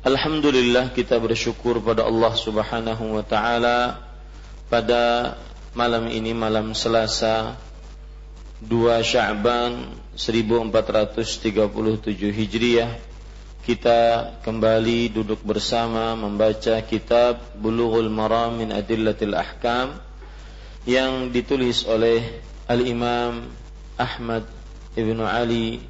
Alhamdulillah kita bersyukur pada Allah Subhanahu wa taala pada malam ini malam Selasa 2 Sya'ban 1437 Hijriah. Kita kembali duduk bersama membaca kitab Bulughul Maram min Adillatil Ahkam yang ditulis oleh Al-Imam Ahmad Ibnu Ali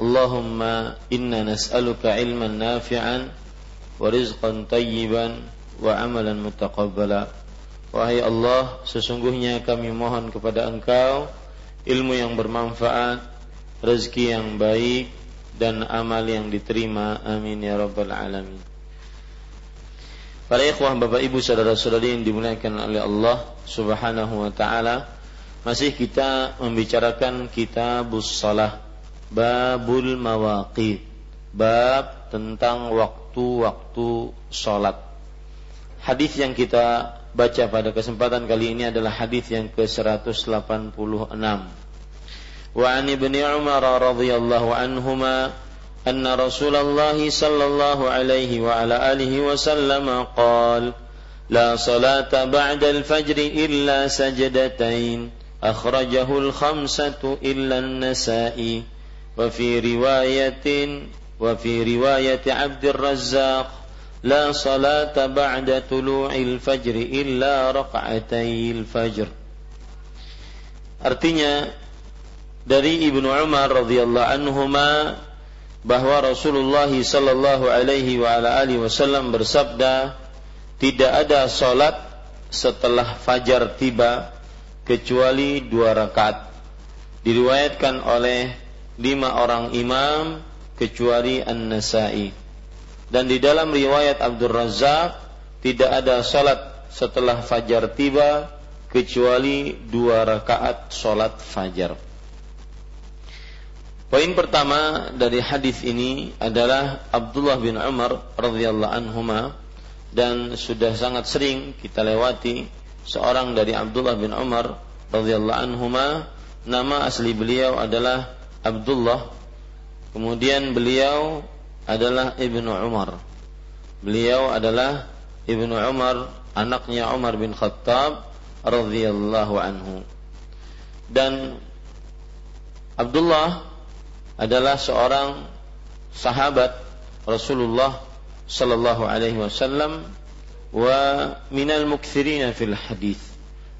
Allahumma inna nas'aluka ilman nafi'an wa rizqan tayyiban wa amalan mutaqabbala. Wahai Allah, sesungguhnya kami mohon kepada Engkau ilmu yang bermanfaat, rezeki yang baik dan amal yang diterima. Amin ya rabbal alamin. Para ikhwah, Bapak Ibu, saudara-saudari yang dimuliakan oleh Allah Subhanahu wa taala, masih kita membicarakan kitabus salah Babul Mawaqit Bab tentang waktu-waktu sholat Hadis yang kita baca pada kesempatan kali ini adalah hadis yang ke-186 Wa an ibni Umar radhiyallahu anhuma anna Rasulullah sallallahu alaihi wa ala alihi wasallam qala لا صلاة بعد الفجر إلا سجدتين أخرجه الخمسة إلا النسائي وفي رواية وفي رواية عبد الرزاق لا صلاة بعد طلوع الفجر إلا ركعتي الفجر Artinya dari Ibnu Umar radhiyallahu anhuma bahwa Rasulullah sallallahu alaihi wa ala alihi wasallam bersabda tidak ada salat setelah fajar tiba kecuali dua rakaat diriwayatkan oleh lima orang imam kecuali An-Nasai. Dan di dalam riwayat Abdul Razak tidak ada salat setelah fajar tiba kecuali dua rakaat salat fajar. Poin pertama dari hadis ini adalah Abdullah bin Umar radhiyallahu anhuma dan sudah sangat sering kita lewati seorang dari Abdullah bin Umar radhiyallahu anhuma nama asli beliau adalah Abdullah kemudian beliau adalah Ibnu Umar beliau adalah ibnu Umar, anaknya Umar bin Khattab radhiyallahu anhu. Dan Abdullah adalah seorang sahabat Rasulullah sallallahu alaihi wasallam wa minal mukthirina fil hadis.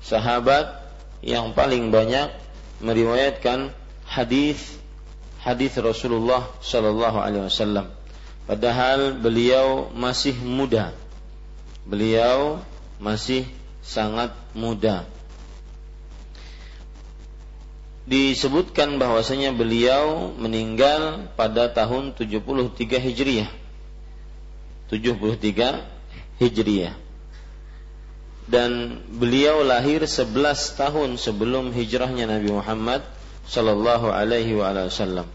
Sahabat yang paling banyak meriwayatkan hadis hadis Rasulullah sallallahu alaihi wasallam. Padahal beliau masih muda. Beliau masih sangat muda. Disebutkan bahwasanya beliau meninggal pada tahun 73 Hijriah. 73 Hijriah. Dan beliau lahir 11 tahun sebelum hijrahnya Nabi Muhammad sallallahu alaihi wasallam.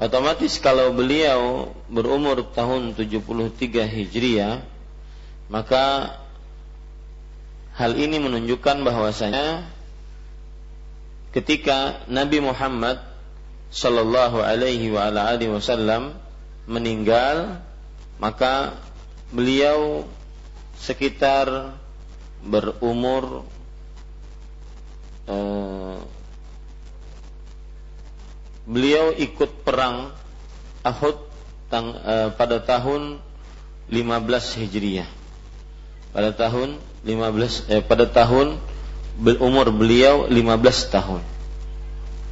Otomatis kalau beliau berumur tahun 73 Hijriah, maka hal ini menunjukkan bahwasanya ketika Nabi Muhammad sallallahu alaihi wasallam meninggal, maka beliau sekitar berumur eh, beliau ikut perang Ahud tang, eh, pada tahun 15 Hijriah. Pada tahun 15 eh, pada tahun umur beliau 15 tahun.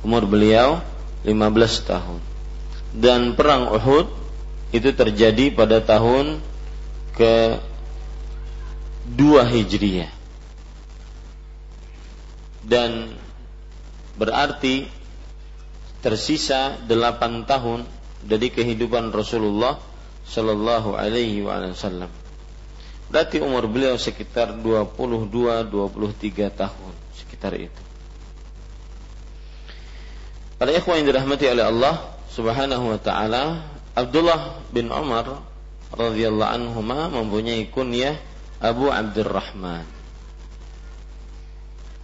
Umur beliau 15 tahun. Dan perang Uhud itu terjadi pada tahun ke dua hijriyah dan berarti tersisa delapan tahun dari kehidupan Rasulullah Shallallahu Alaihi Wasallam. Berarti umur beliau sekitar 22-23 tahun sekitar itu. Pada ikhwan yang dirahmati oleh Allah Subhanahu wa taala, Abdullah bin Umar radhiyallahu anhu mempunyai kunyah Abu Abdurrahman.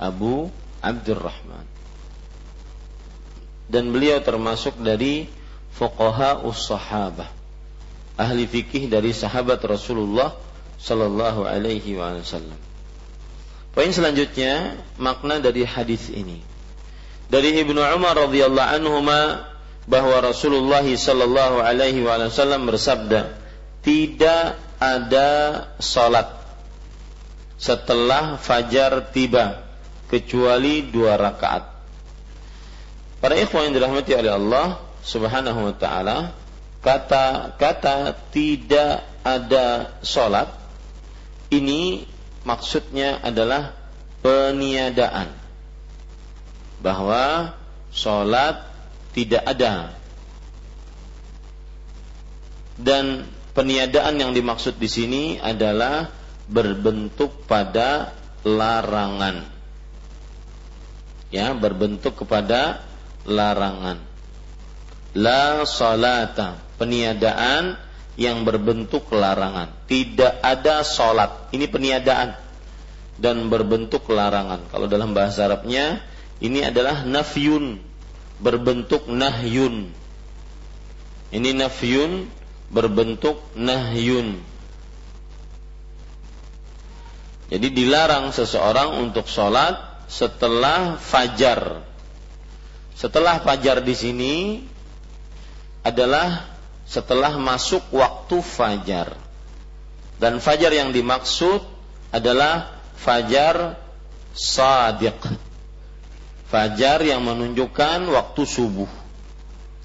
Abu Abdurrahman. Dan beliau termasuk dari fuqaha us-sahabah. Ahli fikih dari sahabat Rasulullah sallallahu alaihi wasallam. Poin selanjutnya makna dari hadis ini. Dari Ibnu Umar radhiyallahu anhu bahwa Rasulullah sallallahu alaihi wasallam bersabda, "Tidak ada salat setelah fajar tiba kecuali dua rakaat. Para ikhwan yang dirahmati oleh Allah Subhanahu wa taala, kata-kata tidak ada solat ini maksudnya adalah peniadaan bahwa solat tidak ada dan peniadaan yang dimaksud di sini adalah berbentuk pada larangan. Ya, berbentuk kepada larangan. La salata, peniadaan yang berbentuk larangan. Tidak ada salat. Ini peniadaan dan berbentuk larangan. Kalau dalam bahasa Arabnya ini adalah nafyun berbentuk nahyun. Ini nafyun berbentuk nahyun jadi dilarang seseorang untuk sholat setelah fajar. Setelah fajar di sini adalah setelah masuk waktu fajar. Dan fajar yang dimaksud adalah fajar sadiq. Fajar yang menunjukkan waktu subuh.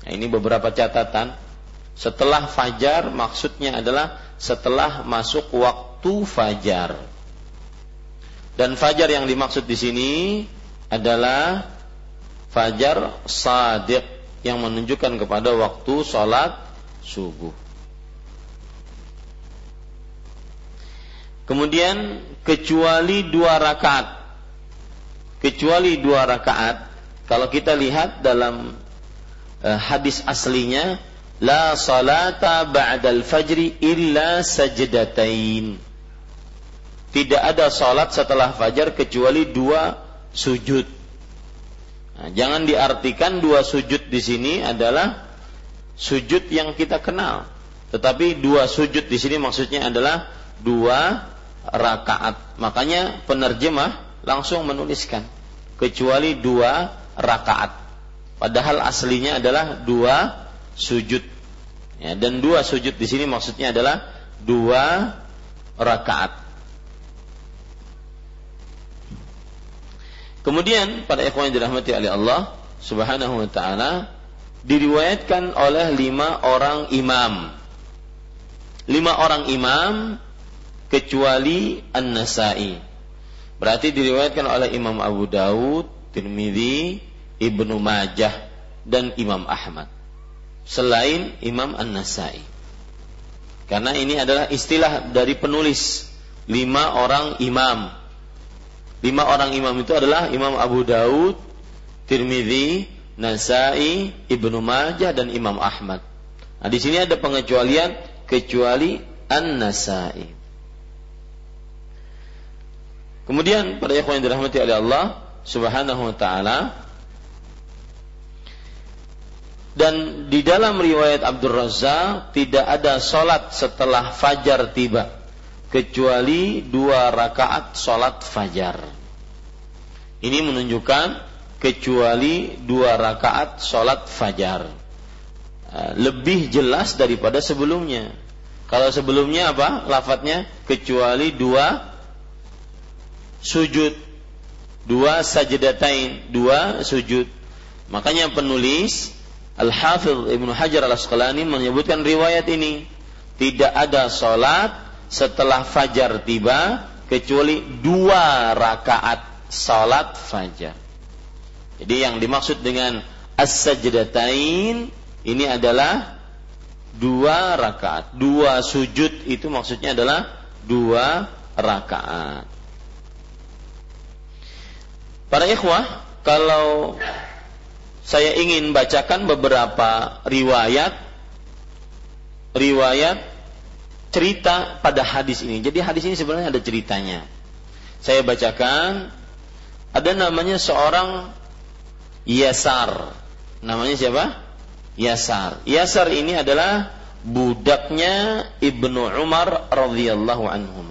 Nah, ini beberapa catatan. Setelah fajar maksudnya adalah setelah masuk waktu fajar. Dan fajar yang dimaksud di sini adalah fajar sadiq yang menunjukkan kepada waktu sholat subuh. Kemudian kecuali dua rakaat, kecuali dua rakaat. Kalau kita lihat dalam uh, hadis aslinya, la salata ba'dal fajri illa sajdatain tidak ada sholat setelah fajar kecuali dua sujud. Nah, jangan diartikan dua sujud di sini adalah sujud yang kita kenal, tetapi dua sujud di sini maksudnya adalah dua rakaat. Makanya penerjemah langsung menuliskan kecuali dua rakaat. Padahal aslinya adalah dua sujud. Ya, dan dua sujud di sini maksudnya adalah dua rakaat. Kemudian pada ikhwan yang dirahmati oleh Allah Subhanahu wa taala diriwayatkan oleh lima orang imam. Lima orang imam kecuali An-Nasai. Berarti diriwayatkan oleh Imam Abu Daud, Tirmidzi, Ibnu Majah dan Imam Ahmad. Selain Imam An-Nasai. Karena ini adalah istilah dari penulis lima orang imam. Lima orang imam itu adalah Imam Abu Daud, Tirmidzi, Nasai, Ibnu Majah dan Imam Ahmad. Nah, di sini ada pengecualian kecuali An-Nasai. Kemudian pada ikhwan yang dirahmati oleh Allah Subhanahu wa taala dan di dalam riwayat Abdul Razak tidak ada solat setelah fajar tiba kecuali dua rakaat solat fajar. Ini menunjukkan kecuali dua rakaat solat fajar. Eh, lebih jelas daripada sebelumnya. Kalau sebelumnya apa? Lafadznya kecuali dua sujud dua sajdatain dua sujud makanya penulis Al-Hafidh Ibnu Hajar Al-Asqalani menyebutkan riwayat ini tidak ada salat setelah fajar tiba kecuali dua rakaat salat fajar. Jadi yang dimaksud dengan as-sajdatain ini adalah dua rakaat. Dua sujud itu maksudnya adalah dua rakaat. Para ikhwah, kalau saya ingin bacakan beberapa riwayat riwayat cerita pada hadis ini. Jadi hadis ini sebenarnya ada ceritanya. Saya bacakan ada namanya seorang Yasar. Namanya siapa? Yasar. Yasar ini adalah budaknya Ibnu Umar radhiyallahu anhu.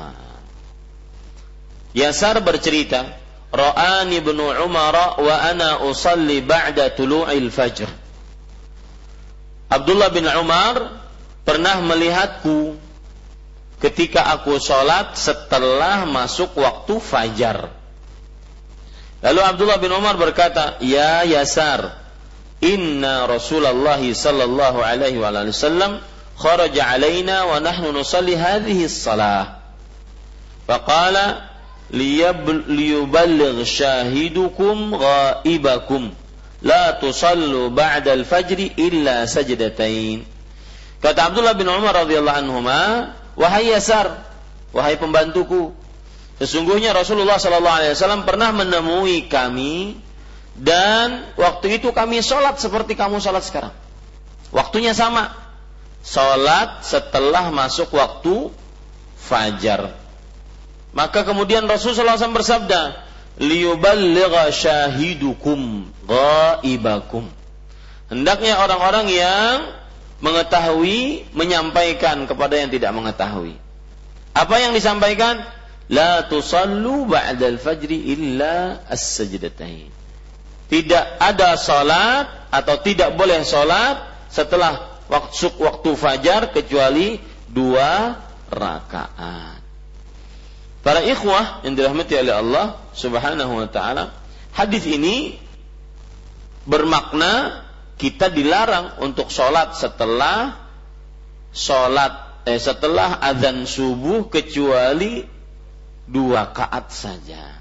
Yasar bercerita, Ra'ani ibnu Umar wa ana usalli ba'da tulu'il fajr. Abdullah bin Umar pernah melihatku ketika aku sholat setelah masuk waktu fajar. Lalu Abdullah bin Umar berkata, Ya Yasar, inna Rasulullah sallallahu alaihi wasallam kharaja alaina wa nahnu nusalli hadhihi salah. Faqala liyuballigh syahidukum ghaibakum la tusallu ba'da al-fajri illa sajdatain kata Abdullah bin Umar radhiyallahu anhuma wahai Yasar wahai pembantuku sesungguhnya Rasulullah sallallahu alaihi wasallam pernah menemui kami dan waktu itu kami sholat seperti kamu sholat sekarang. Waktunya sama. Sholat setelah masuk waktu fajar. Maka kemudian Rasulullah SAW bersabda, liyuballigha syahidukum ghaibakum. Hendaknya orang-orang yang mengetahui menyampaikan kepada yang tidak mengetahui. Apa yang disampaikan? La tusallu ba'dal fajri illa as-sajdatain. Tidak ada salat atau tidak boleh salat setelah waktu waktu fajar kecuali dua rakaat. Para ikhwah yang dirahmati oleh Allah Subhanahu wa taala, hadis ini bermakna kita dilarang untuk sholat setelah sholat eh, setelah azan subuh kecuali dua kaat saja.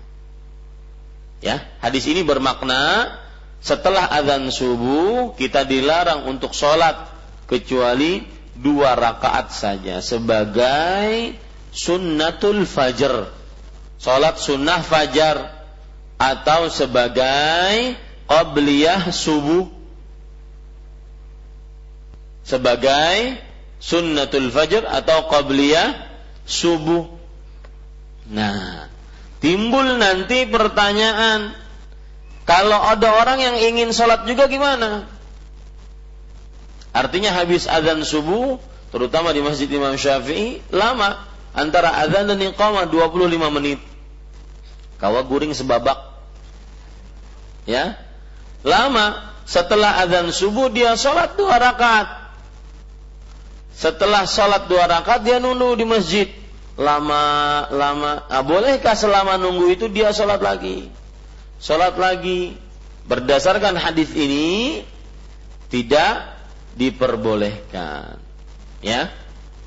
Ya, hadis ini bermakna setelah azan subuh kita dilarang untuk sholat kecuali dua rakaat saja sebagai sunnatul fajr. Salat sunnah fajar atau sebagai qabliyah subuh. Sebagai sunnatul fajr atau qabliyah subuh. Nah, timbul nanti pertanyaan, kalau ada orang yang ingin sholat juga gimana? Artinya habis azan subuh, terutama di Masjid Imam Syafi'i, lama antara azan dan iqamah 25 menit. Kawa guring sebabak. Ya. Lama setelah azan subuh dia sholat dua rakaat. Setelah sholat dua rakaat dia nunggu di masjid. Lama, lama. Nah, bolehkah selama nunggu itu dia sholat lagi? Sholat lagi. Berdasarkan hadis ini tidak diperbolehkan. Ya,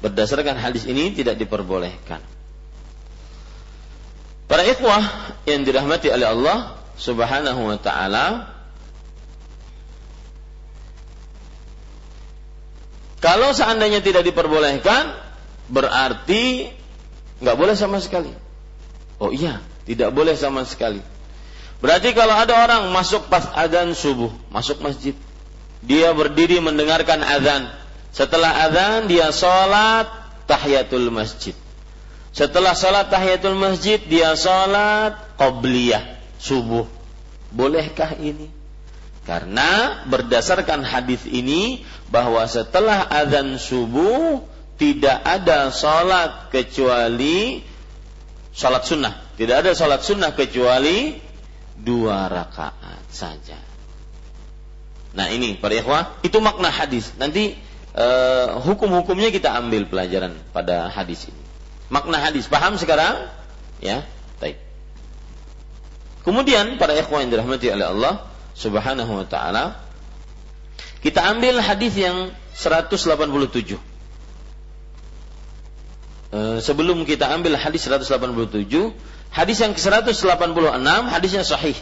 berdasarkan hadis ini tidak diperbolehkan. Para ikhwah yang dirahmati oleh Allah Subhanahu wa taala Kalau seandainya tidak diperbolehkan berarti nggak boleh sama sekali. Oh iya, tidak boleh sama sekali. Berarti kalau ada orang masuk pas adzan subuh, masuk masjid, dia berdiri mendengarkan adzan, setelah azan dia sholat tahiyatul masjid. Setelah sholat tahiyatul masjid dia sholat qobliyah subuh. Bolehkah ini? Karena berdasarkan hadis ini bahwa setelah azan subuh tidak ada sholat kecuali sholat sunnah. Tidak ada sholat sunnah kecuali dua rakaat saja. Nah ini para ikhwah, itu makna hadis. Nanti uh, hukum-hukumnya kita ambil pelajaran pada hadis ini. Makna hadis paham sekarang? Ya, baik. Kemudian para ikhwan yang dirahmati oleh Allah Subhanahu wa taala kita ambil hadis yang 187. Uh, sebelum kita ambil hadis 187, hadis yang ke-186 hadisnya sahih.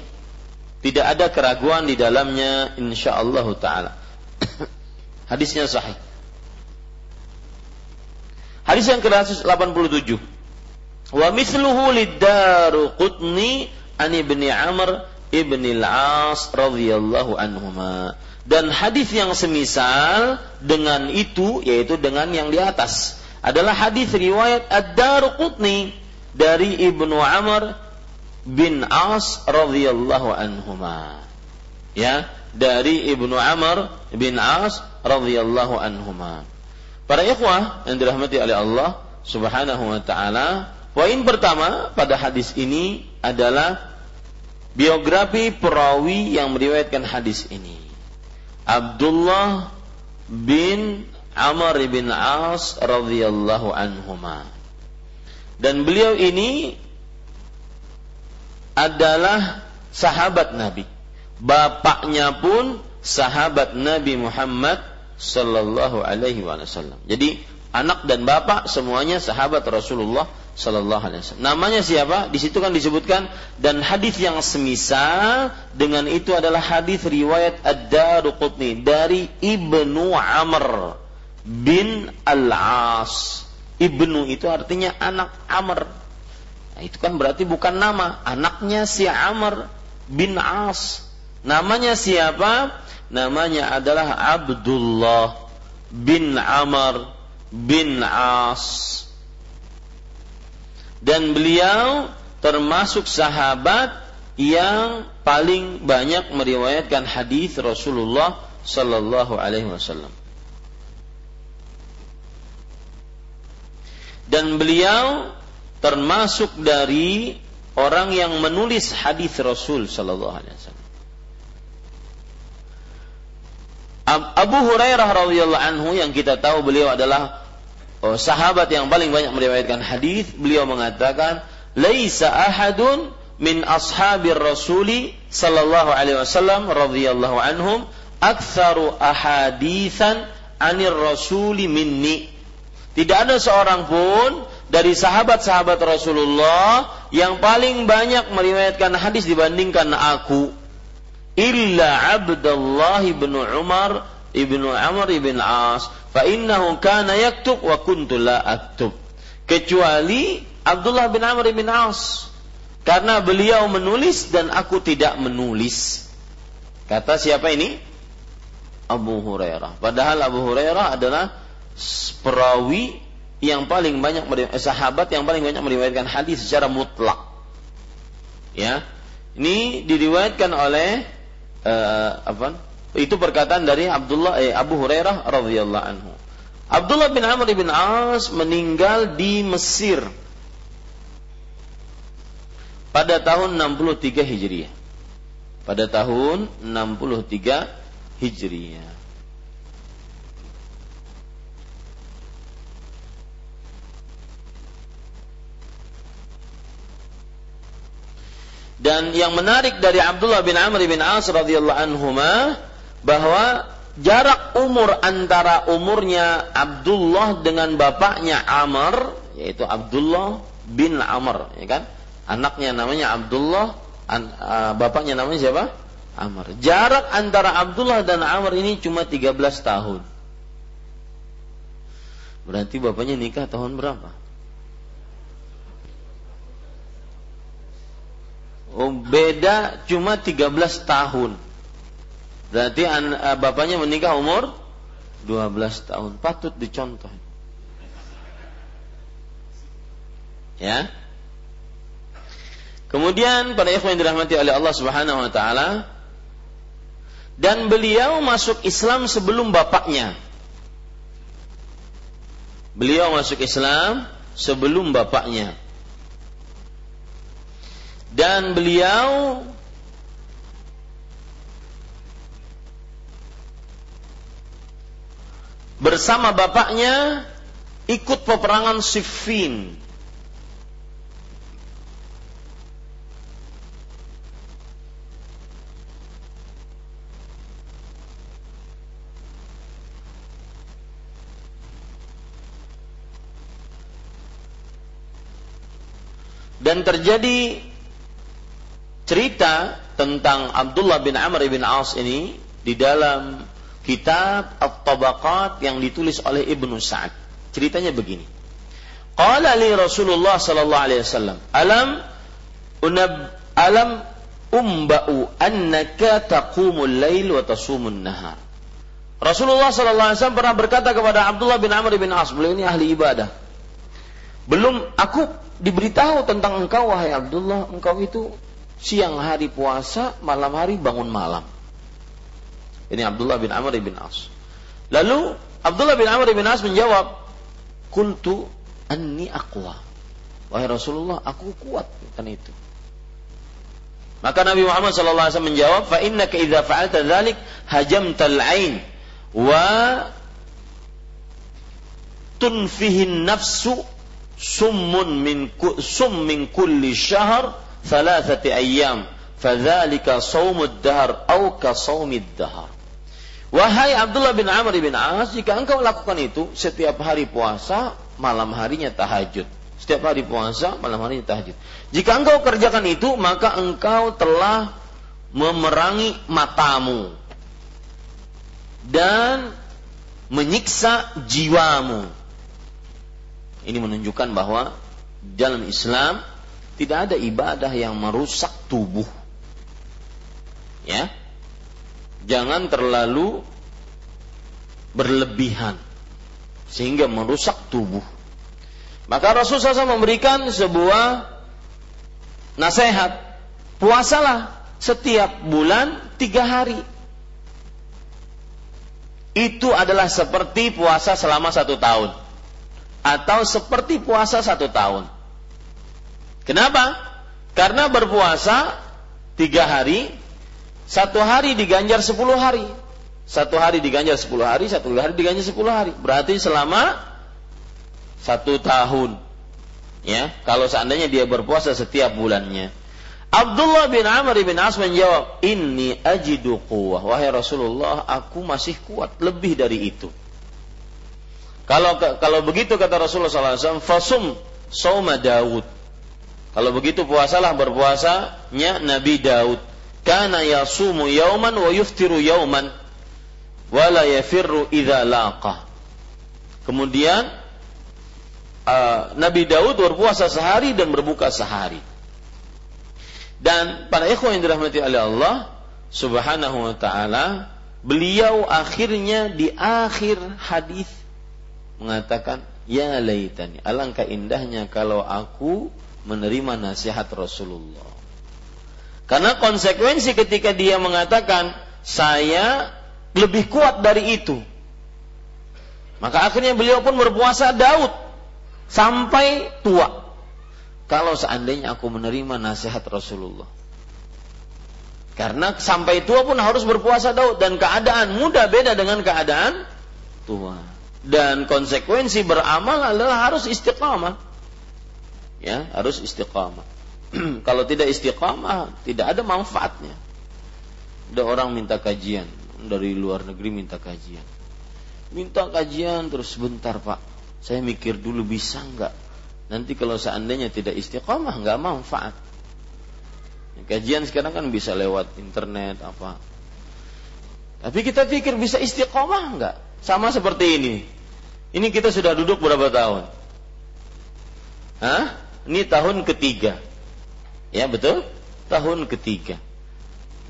Tidak ada keraguan di dalamnya insyaallah taala. Hadisnya sahih. Hadis yang ke-187. Wa misluhu qutni an ibni Amr ibni al-As radhiyallahu anhuma. Dan hadis yang semisal dengan itu yaitu dengan yang di atas adalah hadis riwayat Ad-Daruqutni dari Ibnu Amr bin As radhiyallahu anhuma. Ya, dari Ibnu Amr bin As radhiyallahu anhuma. Para ikhwah yang dirahmati oleh Allah Subhanahu wa taala, poin pertama pada hadis ini adalah biografi perawi yang meriwayatkan hadis ini. Abdullah bin Amr bin As radhiyallahu anhuma. Dan beliau ini adalah sahabat Nabi bapaknya pun sahabat Nabi Muhammad sallallahu alaihi wasallam. Jadi anak dan bapak semuanya sahabat Rasulullah sallallahu alaihi wasallam. Namanya siapa? Di situ kan disebutkan dan hadis yang semisal dengan itu adalah hadis riwayat Ad-Daruqutni dari Ibnu Amr bin Al-As. Ibnu itu artinya anak Amr. Nah, itu kan berarti bukan nama, anaknya si Amr bin As. Namanya siapa? Namanya adalah Abdullah bin Amr bin As. Dan beliau termasuk sahabat yang paling banyak meriwayatkan hadis Rasulullah sallallahu alaihi wasallam. Dan beliau termasuk dari orang yang menulis hadis Rasul sallallahu alaihi wasallam. Abu Hurairah radhiyallahu anhu yang kita tahu beliau adalah oh, sahabat yang paling banyak meriwayatkan hadis, beliau mengatakan, "Laisa ahadun min ashabir rasuli sallallahu alaihi wasallam radhiyallahu anhum aktsaru ahaditsan anir rasuli minni." Tidak ada seorang pun dari sahabat-sahabat Rasulullah yang paling banyak meriwayatkan hadis dibandingkan aku illa Abdullah bin Umar ibnu Amr ibn As fa innahu kana yaktub wa kuntu la aktub. Kecuali Abdullah bin Amr bin As karena beliau menulis dan aku tidak menulis. Kata siapa ini? Abu Hurairah. Padahal Abu Hurairah adalah perawi yang paling banyak eh, sahabat yang paling banyak meriwayatkan hadis secara mutlak. Ya. Ini diriwayatkan oleh uh, apa? Itu perkataan dari Abdullah eh, Abu Hurairah radhiyallahu anhu. Abdullah bin Amr bin As meninggal di Mesir pada tahun 63 Hijriah. Pada tahun 63 Hijriah. Dan yang menarik dari Abdullah bin Amr bin As radhiyallahu anhuma bahwa jarak umur antara umurnya Abdullah dengan bapaknya Amr yaitu Abdullah bin Amr ya kan? Anaknya namanya Abdullah an, uh, bapaknya namanya siapa? Amr. Jarak antara Abdullah dan Amr ini cuma 13 tahun. Berarti bapaknya nikah tahun berapa? Oh, beda cuma 13 tahun Berarti an, uh, bapaknya menikah umur 12 tahun. Patut dicontoh. Ya. Kemudian pada ikhwan yang dirahmati oleh Allah Subhanahu wa taala dan beliau masuk Islam sebelum bapaknya. Beliau masuk Islam sebelum bapaknya. Dan beliau bersama bapaknya ikut peperangan Siffin. Dan terjadi cerita tentang Abdullah bin Amr bin As ini di dalam kitab At-Tabaqat yang ditulis oleh Ibnu Sa'ad. Ceritanya begini. Qala li Rasulullah sallallahu alaihi wasallam, "Alam unab alam umba'u annaka taqumul lail wa tasumun nahar." Rasulullah sallallahu alaihi wasallam pernah berkata kepada Abdullah bin Amr bin As, beliau ini ahli ibadah. Belum aku diberitahu tentang engkau wahai Abdullah, engkau itu siang hari puasa, malam hari bangun malam. Ini Abdullah bin Amr bin As. Lalu Abdullah bin Amr bin As menjawab, "Kuntu anni aqwa." Wahai Rasulullah, aku kuat kan itu. Maka Nabi Muhammad sallallahu alaihi wasallam menjawab, "Fa innaka idza fa'alta dzalik hajamtal 'ain wa tunfihin nafsu summun min sum min kulli syahr thalathati ayyam fadzalika saumud dahr au ka saumid dahr." Wahai Abdullah bin Amr bin As, jika engkau lakukan itu setiap hari puasa, malam harinya tahajud. Setiap hari puasa, malam harinya tahajud. Jika engkau kerjakan itu, maka engkau telah memerangi matamu dan menyiksa jiwamu. Ini menunjukkan bahwa dalam Islam tidak ada ibadah yang merusak tubuh. Ya, jangan terlalu berlebihan sehingga merusak tubuh. Maka Rasulullah SAW memberikan sebuah nasihat, puasalah setiap bulan tiga hari. Itu adalah seperti puasa selama satu tahun. Atau seperti puasa satu tahun. Kenapa? Karena berpuasa tiga hari satu hari diganjar sepuluh hari. Satu hari diganjar sepuluh hari, satu hari diganjar sepuluh hari. Berarti selama satu tahun. Ya, kalau seandainya dia berpuasa setiap bulannya. Abdullah bin Amr bin As menjawab, Inni ajidu quwwah. Wahai Rasulullah, aku masih kuat lebih dari itu. Kalau kalau begitu kata Rasulullah SAW, fasum sauma Daud. Kalau begitu puasalah berpuasanya Nabi Daud kana yasumu yauman wa yuftiru yauman wala yafirru idza laqa. Kemudian uh, Nabi Daud berpuasa sehari dan berbuka sehari. Dan para ikhwan yang dirahmati oleh Allah Subhanahu wa taala, beliau akhirnya di akhir hadis mengatakan, "Ya laitani, alangkah indahnya kalau aku menerima nasihat Rasulullah." Karena konsekuensi ketika dia mengatakan saya lebih kuat dari itu. Maka akhirnya beliau pun berpuasa Daud sampai tua. Kalau seandainya aku menerima nasihat Rasulullah. Karena sampai tua pun harus berpuasa Daud dan keadaan muda beda dengan keadaan tua. Dan konsekuensi beramal adalah harus istiqamah. Ya, harus istiqamah. Kalau tidak istiqamah, tidak ada manfaatnya. Ada orang minta kajian dari luar negeri minta kajian. Minta kajian terus sebentar pak. Saya mikir dulu bisa nggak? Nanti kalau seandainya tidak istiqomah nggak manfaat. Kajian sekarang kan bisa lewat internet apa. Tapi kita pikir bisa istiqomah nggak? Sama seperti ini. Ini kita sudah duduk berapa tahun? Hah? ini tahun ketiga ya betul tahun ketiga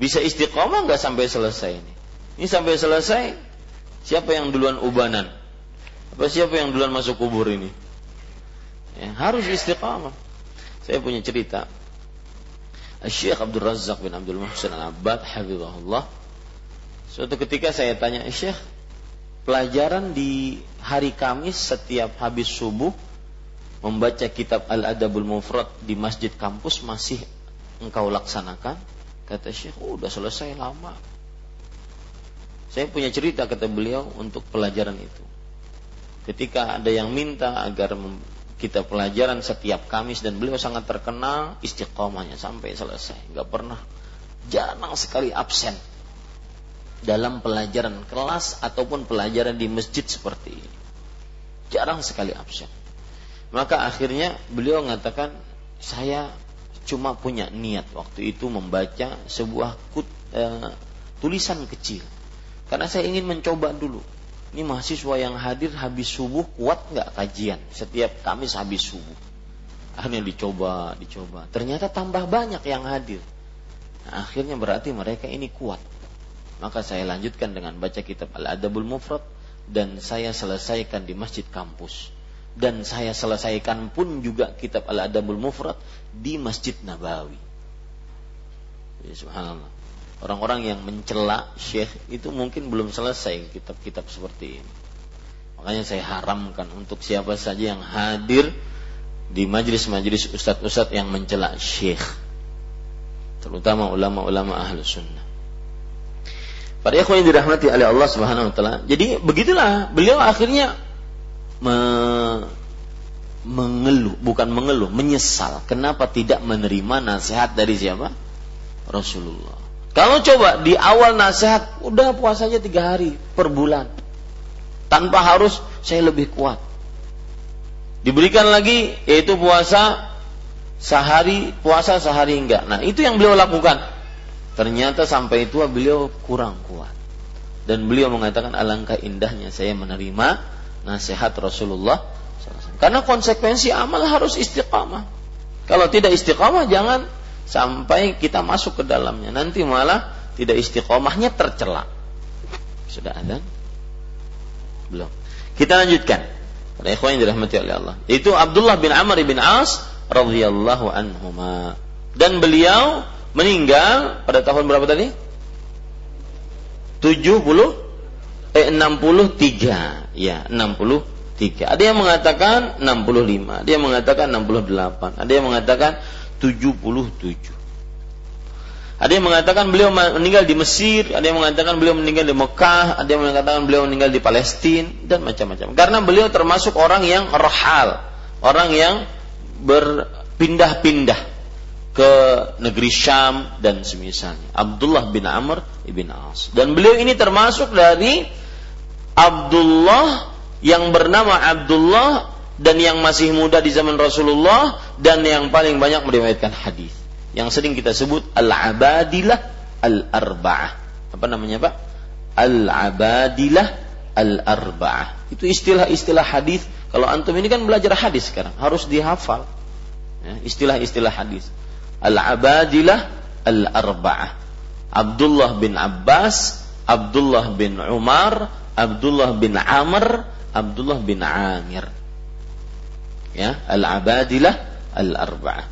bisa istiqomah nggak sampai selesai ini ini sampai selesai Siapa yang duluan ubanan? Apa siapa yang duluan masuk kubur ini? Ya, harus istiqamah. Saya punya cerita. Syekh Abdul Razak bin Abdul Muhsin Al-Abbad hafizahullah. Suatu ketika saya tanya, "Syekh, pelajaran di hari Kamis setiap habis subuh membaca kitab Al-Adabul Mufrad di masjid kampus masih engkau laksanakan?" Kata Syekh, oh, "Udah selesai lama." Saya punya cerita kata beliau untuk pelajaran itu. Ketika ada yang minta agar kita pelajaran setiap Kamis dan beliau sangat terkenal istiqomahnya sampai selesai, nggak pernah jarang sekali absen dalam pelajaran kelas ataupun pelajaran di masjid seperti ini. Jarang sekali absen. Maka akhirnya beliau mengatakan saya cuma punya niat waktu itu membaca sebuah kut, uh, tulisan kecil karena saya ingin mencoba dulu. Ini mahasiswa yang hadir habis subuh kuat nggak kajian? Setiap Kamis habis subuh. Akhirnya dicoba, dicoba. Ternyata tambah banyak yang hadir. Nah, akhirnya berarti mereka ini kuat. Maka saya lanjutkan dengan baca kitab Al-Adabul Mufrad dan saya selesaikan di masjid kampus. Dan saya selesaikan pun juga kitab Al-Adabul Mufrad di Masjid Nabawi. Ya, subhanallah orang-orang yang mencela syekh itu mungkin belum selesai kitab-kitab seperti ini. Makanya saya haramkan untuk siapa saja yang hadir di majelis-majelis ustadz-ustadz yang mencela syekh. Terutama ulama-ulama ahlu sunnah. Para ikhwan yang dirahmati oleh Allah Subhanahu wa taala. Jadi begitulah beliau akhirnya me mengeluh, bukan mengeluh, menyesal kenapa tidak menerima nasihat dari siapa? Rasulullah. Kalau coba di awal nasihat, udah puasanya tiga hari per bulan. Tanpa harus saya lebih kuat. Diberikan lagi yaitu puasa sehari puasa sehari enggak. Nah itu yang beliau lakukan. Ternyata sampai itu beliau kurang kuat. Dan beliau mengatakan alangkah indahnya saya menerima nasihat Rasulullah Karena konsekuensi amal harus istiqamah. Kalau tidak istiqamah jangan sampai kita masuk ke dalamnya. Nanti malah tidak istiqomahnya tercela. Sudah ada? Belum. Kita lanjutkan. Yang dirahmati oleh Allah. Itu Abdullah bin Amr bin As radhiyallahu anhuma. Dan beliau meninggal pada tahun berapa tadi? 70 eh 63. Ya, 63. Ada yang mengatakan 65, ada yang mengatakan 68, ada yang mengatakan 77. Ada yang mengatakan beliau meninggal di Mesir, ada yang mengatakan beliau meninggal di Mekah, ada yang mengatakan beliau meninggal di Palestina dan macam-macam. Karena beliau termasuk orang yang rohal, orang yang berpindah-pindah ke negeri Syam dan semisalnya. Abdullah bin Amr ibn As. Dan beliau ini termasuk dari Abdullah yang bernama Abdullah dan yang masih muda di zaman Rasulullah dan yang paling banyak meriwayatkan hadis. Yang sering kita sebut al-abadilah al-arba'ah. Apa namanya, Pak? Al-abadilah al-arba'ah. Itu istilah-istilah hadis. Kalau antum ini kan belajar hadis sekarang, harus dihafal. Ya, istilah-istilah hadis. Al-abadilah al-arba'ah. Abdullah bin Abbas, Abdullah bin Umar, Abdullah bin Amr, Abdullah bin Amir ya al-abadilah al-arba'ah.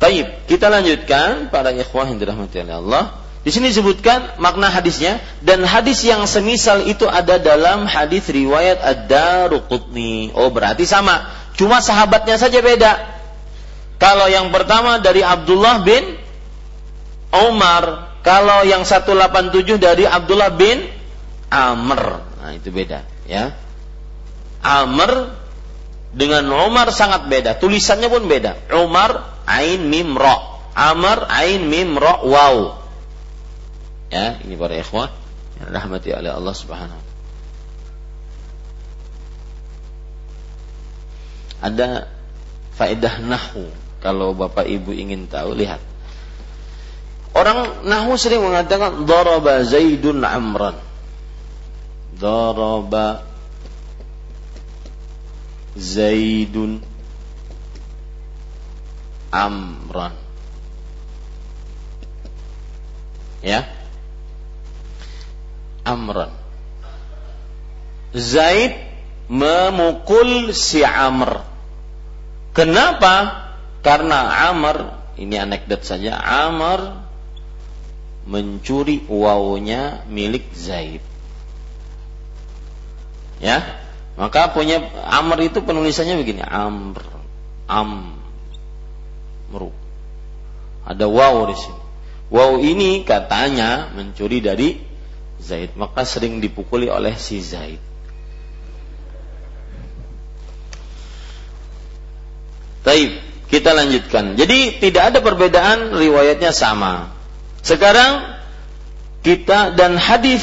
Taib, kita lanjutkan para ikhwah yang dirahmati oleh Allah. Di sini disebutkan makna hadisnya dan hadis yang semisal itu ada dalam hadis riwayat Ad-Daruqutni. Oh, berarti sama. Cuma sahabatnya saja beda. Kalau yang pertama dari Abdullah bin Umar, kalau yang 187 dari Abdullah bin Amr. Nah, itu beda, ya. Amr dengan Umar sangat beda. Tulisannya pun beda. Umar ain mim ra. Amr ain mim ra waw. Ya, ini para ikhwah yang rahmati oleh Allah Subhanahu wa Ada faedah nahu kalau Bapak Ibu ingin tahu lihat. Orang nahu sering mengatakan daraba Zaidun Amran. Daraba Zaidun Amran. Ya, Amran. Zaid memukul si Amr. Kenapa? Karena Amr, ini anekdot saja, Amr mencuri wawunya milik Zaid. Ya, maka punya Amr itu penulisannya begini, Amr, Amru. Ada waw di sini. Waw ini katanya mencuri dari Zaid, maka sering dipukuli oleh si Zaid. Taib, kita lanjutkan. Jadi tidak ada perbedaan riwayatnya sama. Sekarang kita dan hadis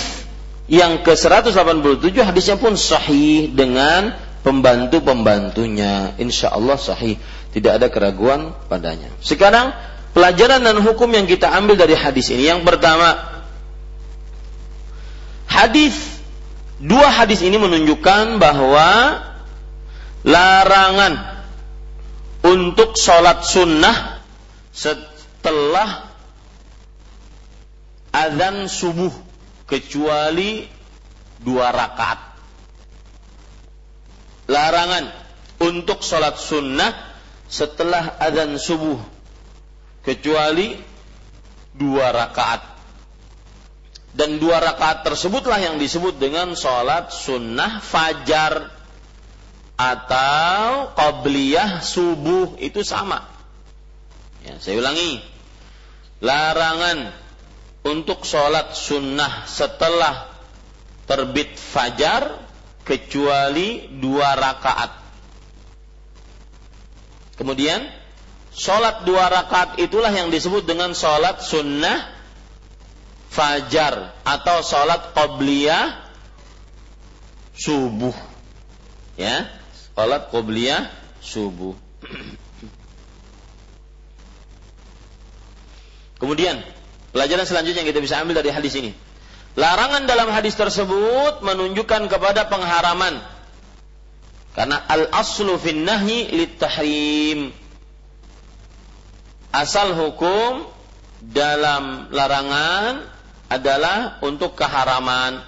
yang ke-187 hadisnya pun sahih dengan pembantu-pembantunya. Insya Allah sahih. Tidak ada keraguan padanya. Sekarang pelajaran dan hukum yang kita ambil dari hadis ini. Yang pertama, Hadis dua hadis ini menunjukkan bahwa larangan untuk sholat sunnah setelah azan subuh kecuali dua rakaat. Larangan untuk sholat sunnah setelah azan subuh kecuali dua rakaat dan dua rakaat tersebutlah yang disebut dengan sholat sunnah fajar atau qabliyah subuh itu sama. Ya, saya ulangi. Larangan untuk sholat sunnah setelah terbit fajar kecuali dua rakaat. Kemudian sholat dua rakaat itulah yang disebut dengan sholat sunnah fajar atau sholat qobliyah subuh. Ya, sholat qobliyah subuh. Kemudian, pelajaran selanjutnya yang kita bisa ambil dari hadis ini. Larangan dalam hadis tersebut menunjukkan kepada pengharaman. Karena al-aslu fin nahyi tahrim. Asal hukum dalam larangan adalah untuk keharaman.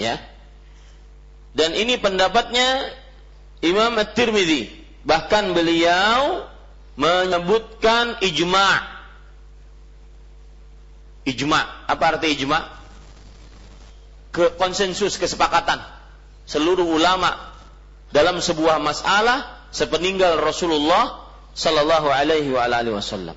Ya. Dan ini pendapatnya Imam At-Tirmidzi. Bahkan beliau menyebutkan ijma'. Ijma'. Apa arti ijma'? ke konsensus kesepakatan seluruh ulama dalam sebuah masalah sepeninggal Rasulullah sallallahu alaihi wasallam.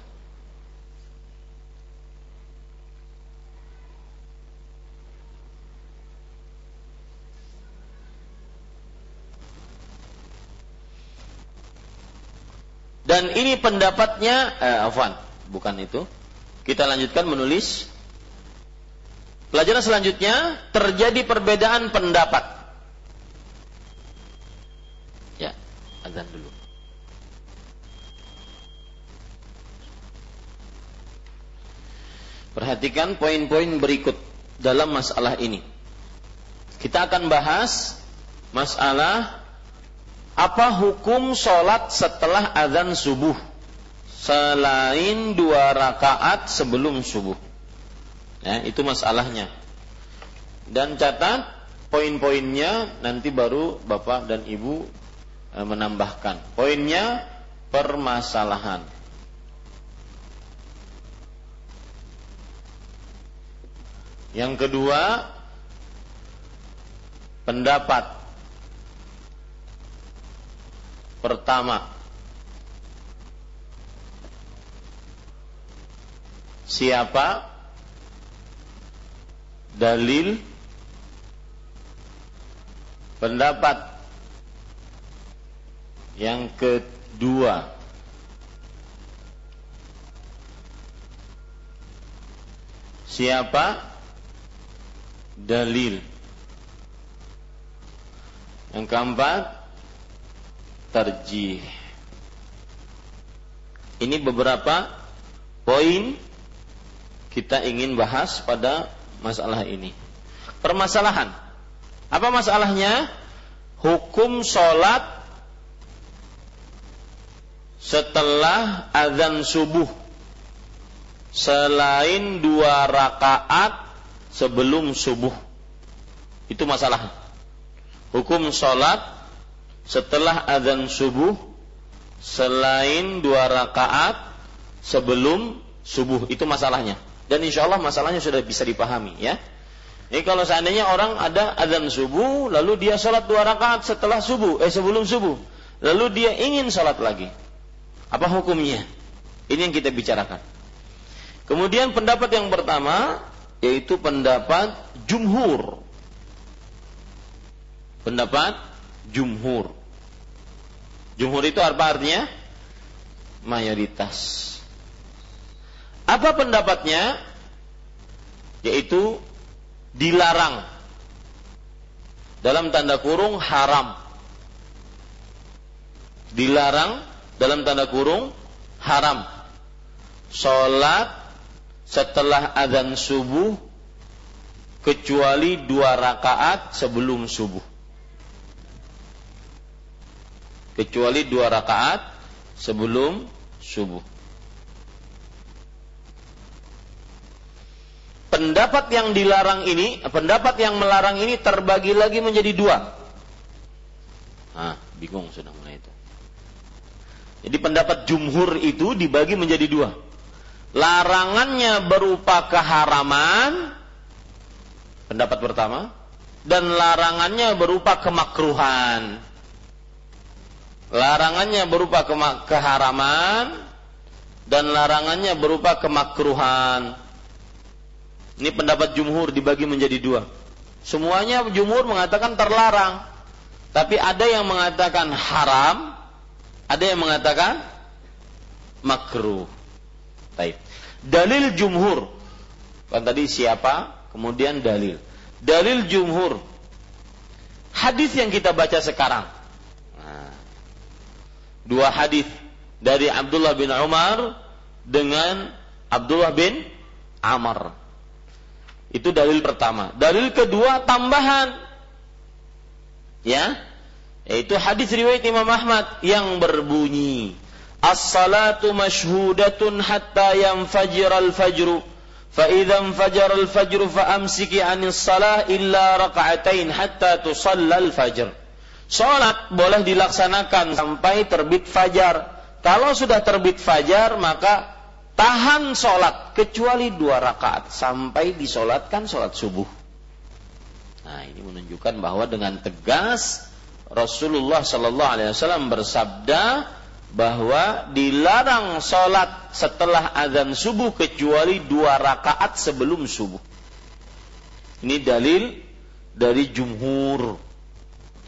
Dan ini pendapatnya, eh, Afwan, bukan itu. Kita lanjutkan menulis Pelajaran selanjutnya terjadi perbedaan pendapat. Ya, azan dulu. Perhatikan poin-poin berikut dalam masalah ini. Kita akan bahas masalah apa hukum sholat setelah azan subuh selain dua rakaat sebelum subuh. Ya, itu masalahnya. Dan catat poin-poinnya nanti baru Bapak dan Ibu e, menambahkan. Poinnya permasalahan. Yang kedua, pendapat pertama. Siapa? Dalil? Pendapat. Yang kedua. Siapa? Dalil. Yang keempat tarjih ini beberapa poin kita ingin bahas pada masalah ini. Permasalahan. Apa masalahnya? Hukum sholat setelah azan subuh selain dua rakaat sebelum subuh. Itu masalah. Hukum sholat setelah azan subuh selain dua rakaat sebelum subuh. Itu masalahnya dan insya Allah masalahnya sudah bisa dipahami ya. Ini kalau seandainya orang ada azan subuh, lalu dia sholat dua rakaat setelah subuh, eh sebelum subuh, lalu dia ingin sholat lagi, apa hukumnya? Ini yang kita bicarakan. Kemudian pendapat yang pertama yaitu pendapat jumhur. Pendapat jumhur. Jumhur itu apa artinya? Mayoritas. Apa pendapatnya? Yaitu dilarang dalam tanda kurung haram. Dilarang dalam tanda kurung haram. Salat setelah azan subuh kecuali dua rakaat sebelum subuh. Kecuali dua rakaat sebelum subuh. pendapat yang dilarang ini, pendapat yang melarang ini terbagi lagi menjadi dua. Ah, bingung sudah mulai itu. Jadi pendapat jumhur itu dibagi menjadi dua. Larangannya berupa keharaman, pendapat pertama, dan larangannya berupa kemakruhan. Larangannya berupa keharaman, dan larangannya berupa kemakruhan. Ini pendapat jumhur dibagi menjadi dua. Semuanya jumhur mengatakan terlarang. Tapi ada yang mengatakan haram, ada yang mengatakan makruh. Baik. Dalil jumhur. Kan tadi siapa? Kemudian dalil. Dalil jumhur. Hadis yang kita baca sekarang. Dua hadis dari Abdullah bin Umar dengan Abdullah bin Amr. Itu dalil pertama. Dalil kedua tambahan. Ya. Yaitu hadis riwayat Imam Ahmad yang berbunyi As-salatu mashhudatun hatta yanfajir al-fajru al-fajru fa amsiki 'anis salah illa raka'atain hatta Salat boleh dilaksanakan sampai terbit fajar. Kalau sudah terbit fajar maka tahan sholat kecuali dua rakaat sampai disolatkan sholat subuh. Nah ini menunjukkan bahwa dengan tegas Rasulullah Shallallahu Alaihi Wasallam bersabda bahwa dilarang sholat setelah azan subuh kecuali dua rakaat sebelum subuh. Ini dalil dari jumhur,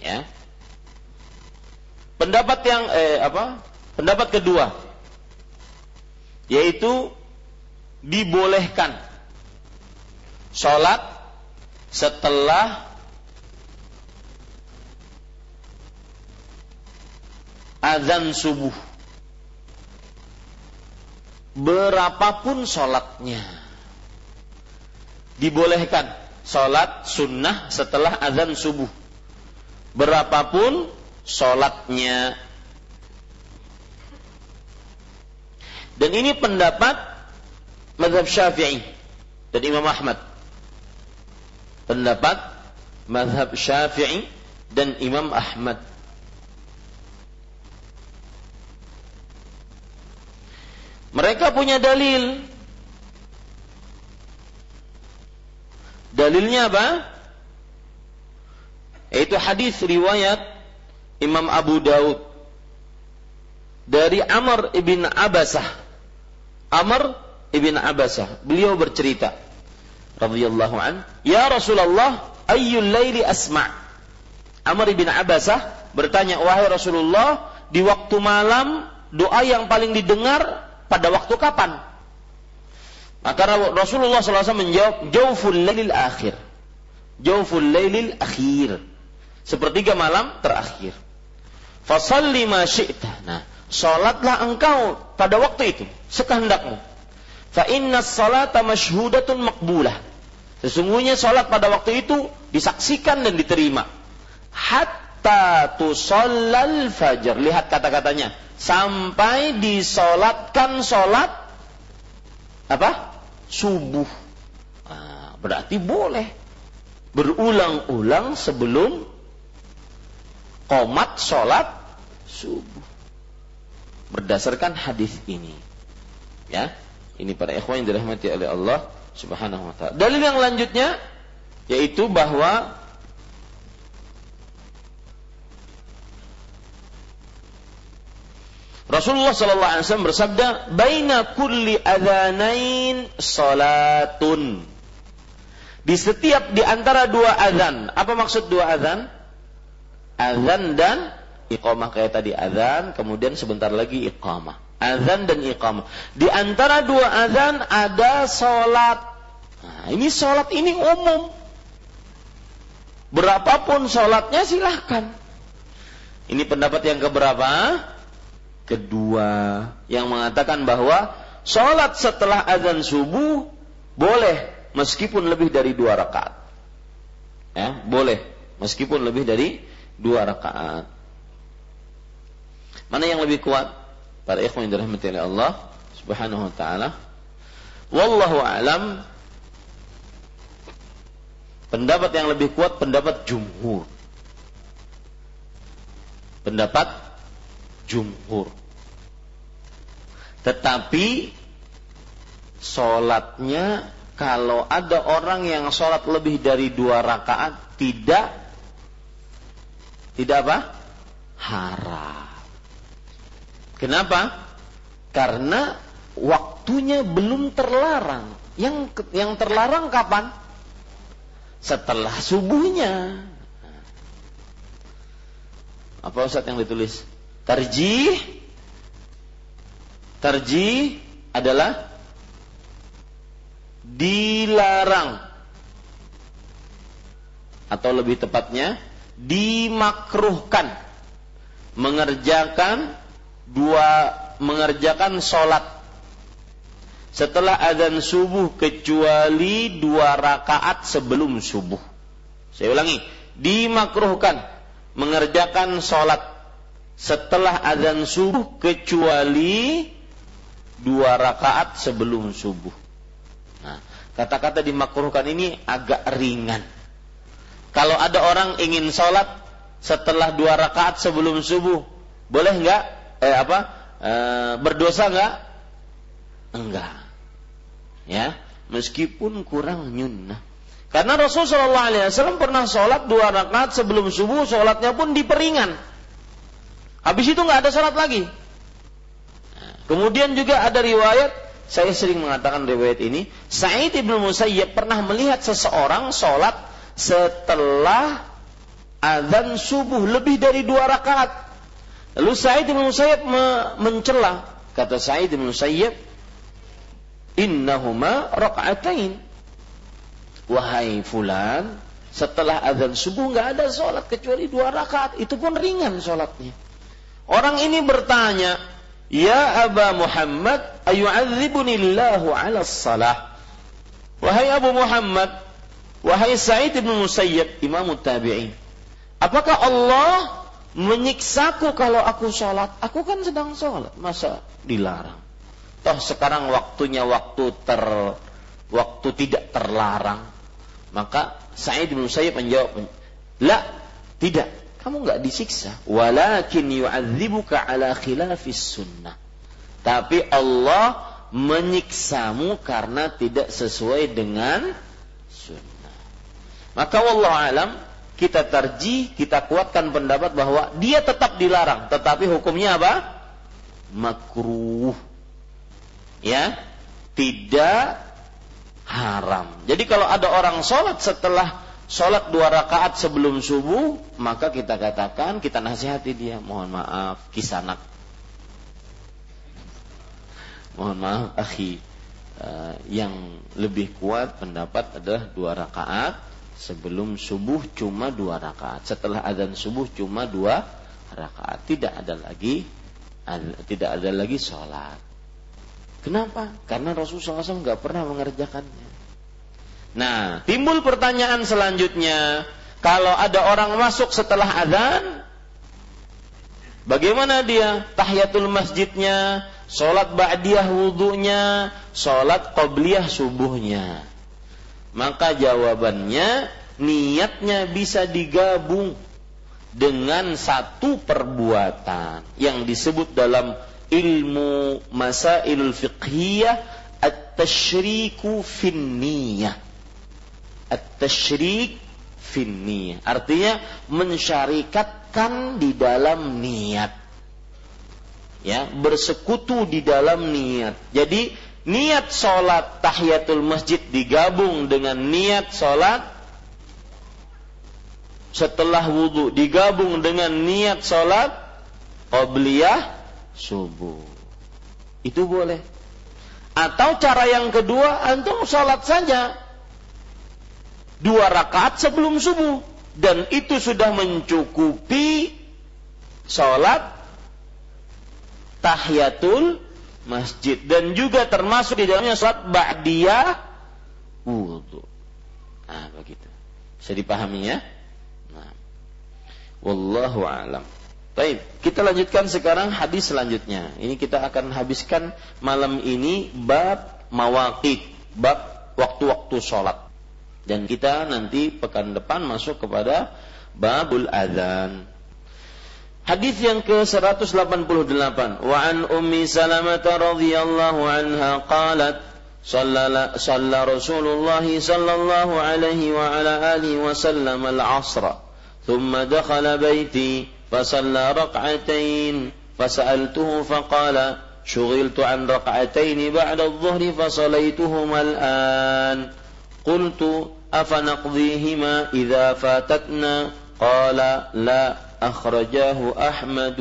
ya. Pendapat yang eh, apa? Pendapat kedua, yaitu dibolehkan sholat setelah azan subuh berapapun sholatnya dibolehkan sholat sunnah setelah azan subuh berapapun sholatnya Dan ini pendapat madhab syafi'i dan Imam Ahmad. Pendapat mazhab Syafi'i dan Imam Ahmad. Mereka punya dalil. Dalilnya apa? Yaitu hadis riwayat Imam Abu Daud dari Amr ibn Abasah. Amr ibn Abasah, beliau bercerita radhiyallahu an, "Ya Rasulullah, ayyul laili asma'?" Amr ibn Abasah bertanya, "Wahai Rasulullah, di waktu malam doa yang paling didengar pada waktu kapan?" Maka Rasulullah SAW menjawab, "Jauful lailil akhir." Jauful lailil akhir. Sepertiga malam terakhir. Fasalli ma syi'ta. Nah, Sholatlah engkau pada waktu itu, sekehendakmu. Fa inna salata masyhudatun makbulah. Sesungguhnya sholat pada waktu itu disaksikan dan diterima. Hatta tusallal fajar. Lihat kata-katanya. Sampai disolatkan sholat apa? Subuh. Nah, berarti boleh berulang-ulang sebelum komat sholat subuh berdasarkan hadis ini. Ya, ini para ikhwan yang dirahmati oleh Allah Subhanahu wa taala. Dalil yang lanjutnya yaitu bahwa Rasulullah sallallahu alaihi wasallam bersabda, "Baina kulli adzanain salatun." Di setiap di antara dua azan. Apa maksud dua azan? Azan dan iqamah kayak tadi azan, kemudian sebentar lagi iqamah. Azan dan iqamah. Di antara dua azan ada sholat. Nah, ini sholat ini umum. Berapapun sholatnya silahkan. Ini pendapat yang keberapa? Kedua. Yang mengatakan bahwa sholat setelah azan subuh boleh meskipun lebih dari dua rakaat. Ya, boleh meskipun lebih dari dua rakaat. Mana yang lebih kuat? Para ikhwan yang dirahmati oleh Allah Subhanahu wa taala. Wallahu alam pendapat yang lebih kuat pendapat jumhur. Pendapat jumhur. Tetapi sholatnya kalau ada orang yang sholat lebih dari dua rakaat tidak tidak apa haram Kenapa? Karena waktunya belum terlarang. Yang yang terlarang kapan? Setelah subuhnya. Apa Ustaz yang ditulis? Tarjih Tarjih adalah dilarang atau lebih tepatnya dimakruhkan mengerjakan dua mengerjakan sholat setelah adzan subuh kecuali dua rakaat sebelum subuh. Saya ulangi, dimakruhkan mengerjakan sholat setelah adzan subuh kecuali dua rakaat sebelum subuh. Nah, kata-kata dimakruhkan ini agak ringan. Kalau ada orang ingin sholat setelah dua rakaat sebelum subuh, boleh nggak? eh apa eh, berdosa enggak? Enggak. Ya, meskipun kurang nyunnah. Karena Rasulullah SAW pernah sholat dua rakaat sebelum subuh, sholatnya pun diperingan. Habis itu nggak ada sholat lagi. Kemudian juga ada riwayat, saya sering mengatakan riwayat ini, Sa'id ibn Musayyib pernah melihat seseorang sholat setelah azan subuh lebih dari dua rakaat. Lalu Sa'id bin Musayyib mencela. Kata Sa'id bin Musayyib, "Innahuma raka'atain." Wahai fulan, setelah azan subuh nggak ada sholat kecuali dua rakaat. Itu pun ringan sholatnya. Orang ini bertanya, Ya Aba Muhammad, ayu'adzibunillahu ala salah. Wahai Abu Muhammad, wahai Sa'id bin Musayyib, imam tabi'in. Apakah Allah menyiksaku kalau aku sholat. Aku kan sedang sholat, masa dilarang? Toh sekarang waktunya waktu ter waktu tidak terlarang. Maka Sa'id bin Musayyib menjawab, "La, tidak. Kamu nggak disiksa. Walakin yu'adzibuka ala khilafis sunnah." Tapi Allah menyiksamu karena tidak sesuai dengan. Maka wallahu alam kita terji, kita kuatkan pendapat bahwa dia tetap dilarang, tetapi hukumnya apa? Makruh. Ya, tidak haram. Jadi kalau ada orang sholat setelah sholat dua rakaat sebelum subuh, maka kita katakan, kita nasihati dia, mohon maaf, kisanak. Mohon maaf, akhi. Uh, yang lebih kuat pendapat adalah dua rakaat sebelum subuh cuma dua rakaat setelah adzan subuh cuma dua rakaat tidak ada lagi tidak ada lagi sholat Kenapa? Karena Rasulullah SAW nggak pernah mengerjakannya. Nah, timbul pertanyaan selanjutnya, kalau ada orang masuk setelah adzan, bagaimana dia tahiyatul masjidnya, sholat ba'diyah wudhunya, sholat qobliyah subuhnya? Maka jawabannya, niatnya bisa digabung dengan satu perbuatan yang disebut dalam ilmu masailul fiqhiyah at-tasyriku fin niyah. At-tasyrik fin niyah. Artinya mensyarikatkan di dalam niat. Ya, bersekutu di dalam niat. Jadi niat sholat tahiyatul masjid digabung dengan niat sholat setelah wudhu digabung dengan niat sholat obliyah subuh. Itu boleh. Atau cara yang kedua, antum sholat saja dua rakaat sebelum subuh dan itu sudah mencukupi sholat tahiyatul masjid dan juga termasuk di dalamnya sholat ba'diyah wudhu. Nah, begitu. Bisa dipahami ya? Nah. Wallahu a'lam. Baik, kita lanjutkan sekarang hadis selanjutnya. Ini kita akan habiskan malam ini bab mawaqit, bab waktu-waktu sholat. Dan kita nanti pekan depan masuk kepada babul adzan. Hadis yang ke-188. Wa an ummi salamah radhiyallahu anha qalat صلى رسول الله صلى الله عليه وعلى آله وسلم العصر ثم دخل بيتي فصلى ركعتين فسألته فقال شغلت عن ركعتين بعد الظهر فصليتهما الآن قلت أفنقضيهما إذا فاتتنا قال لا akhrajahu Ahmad.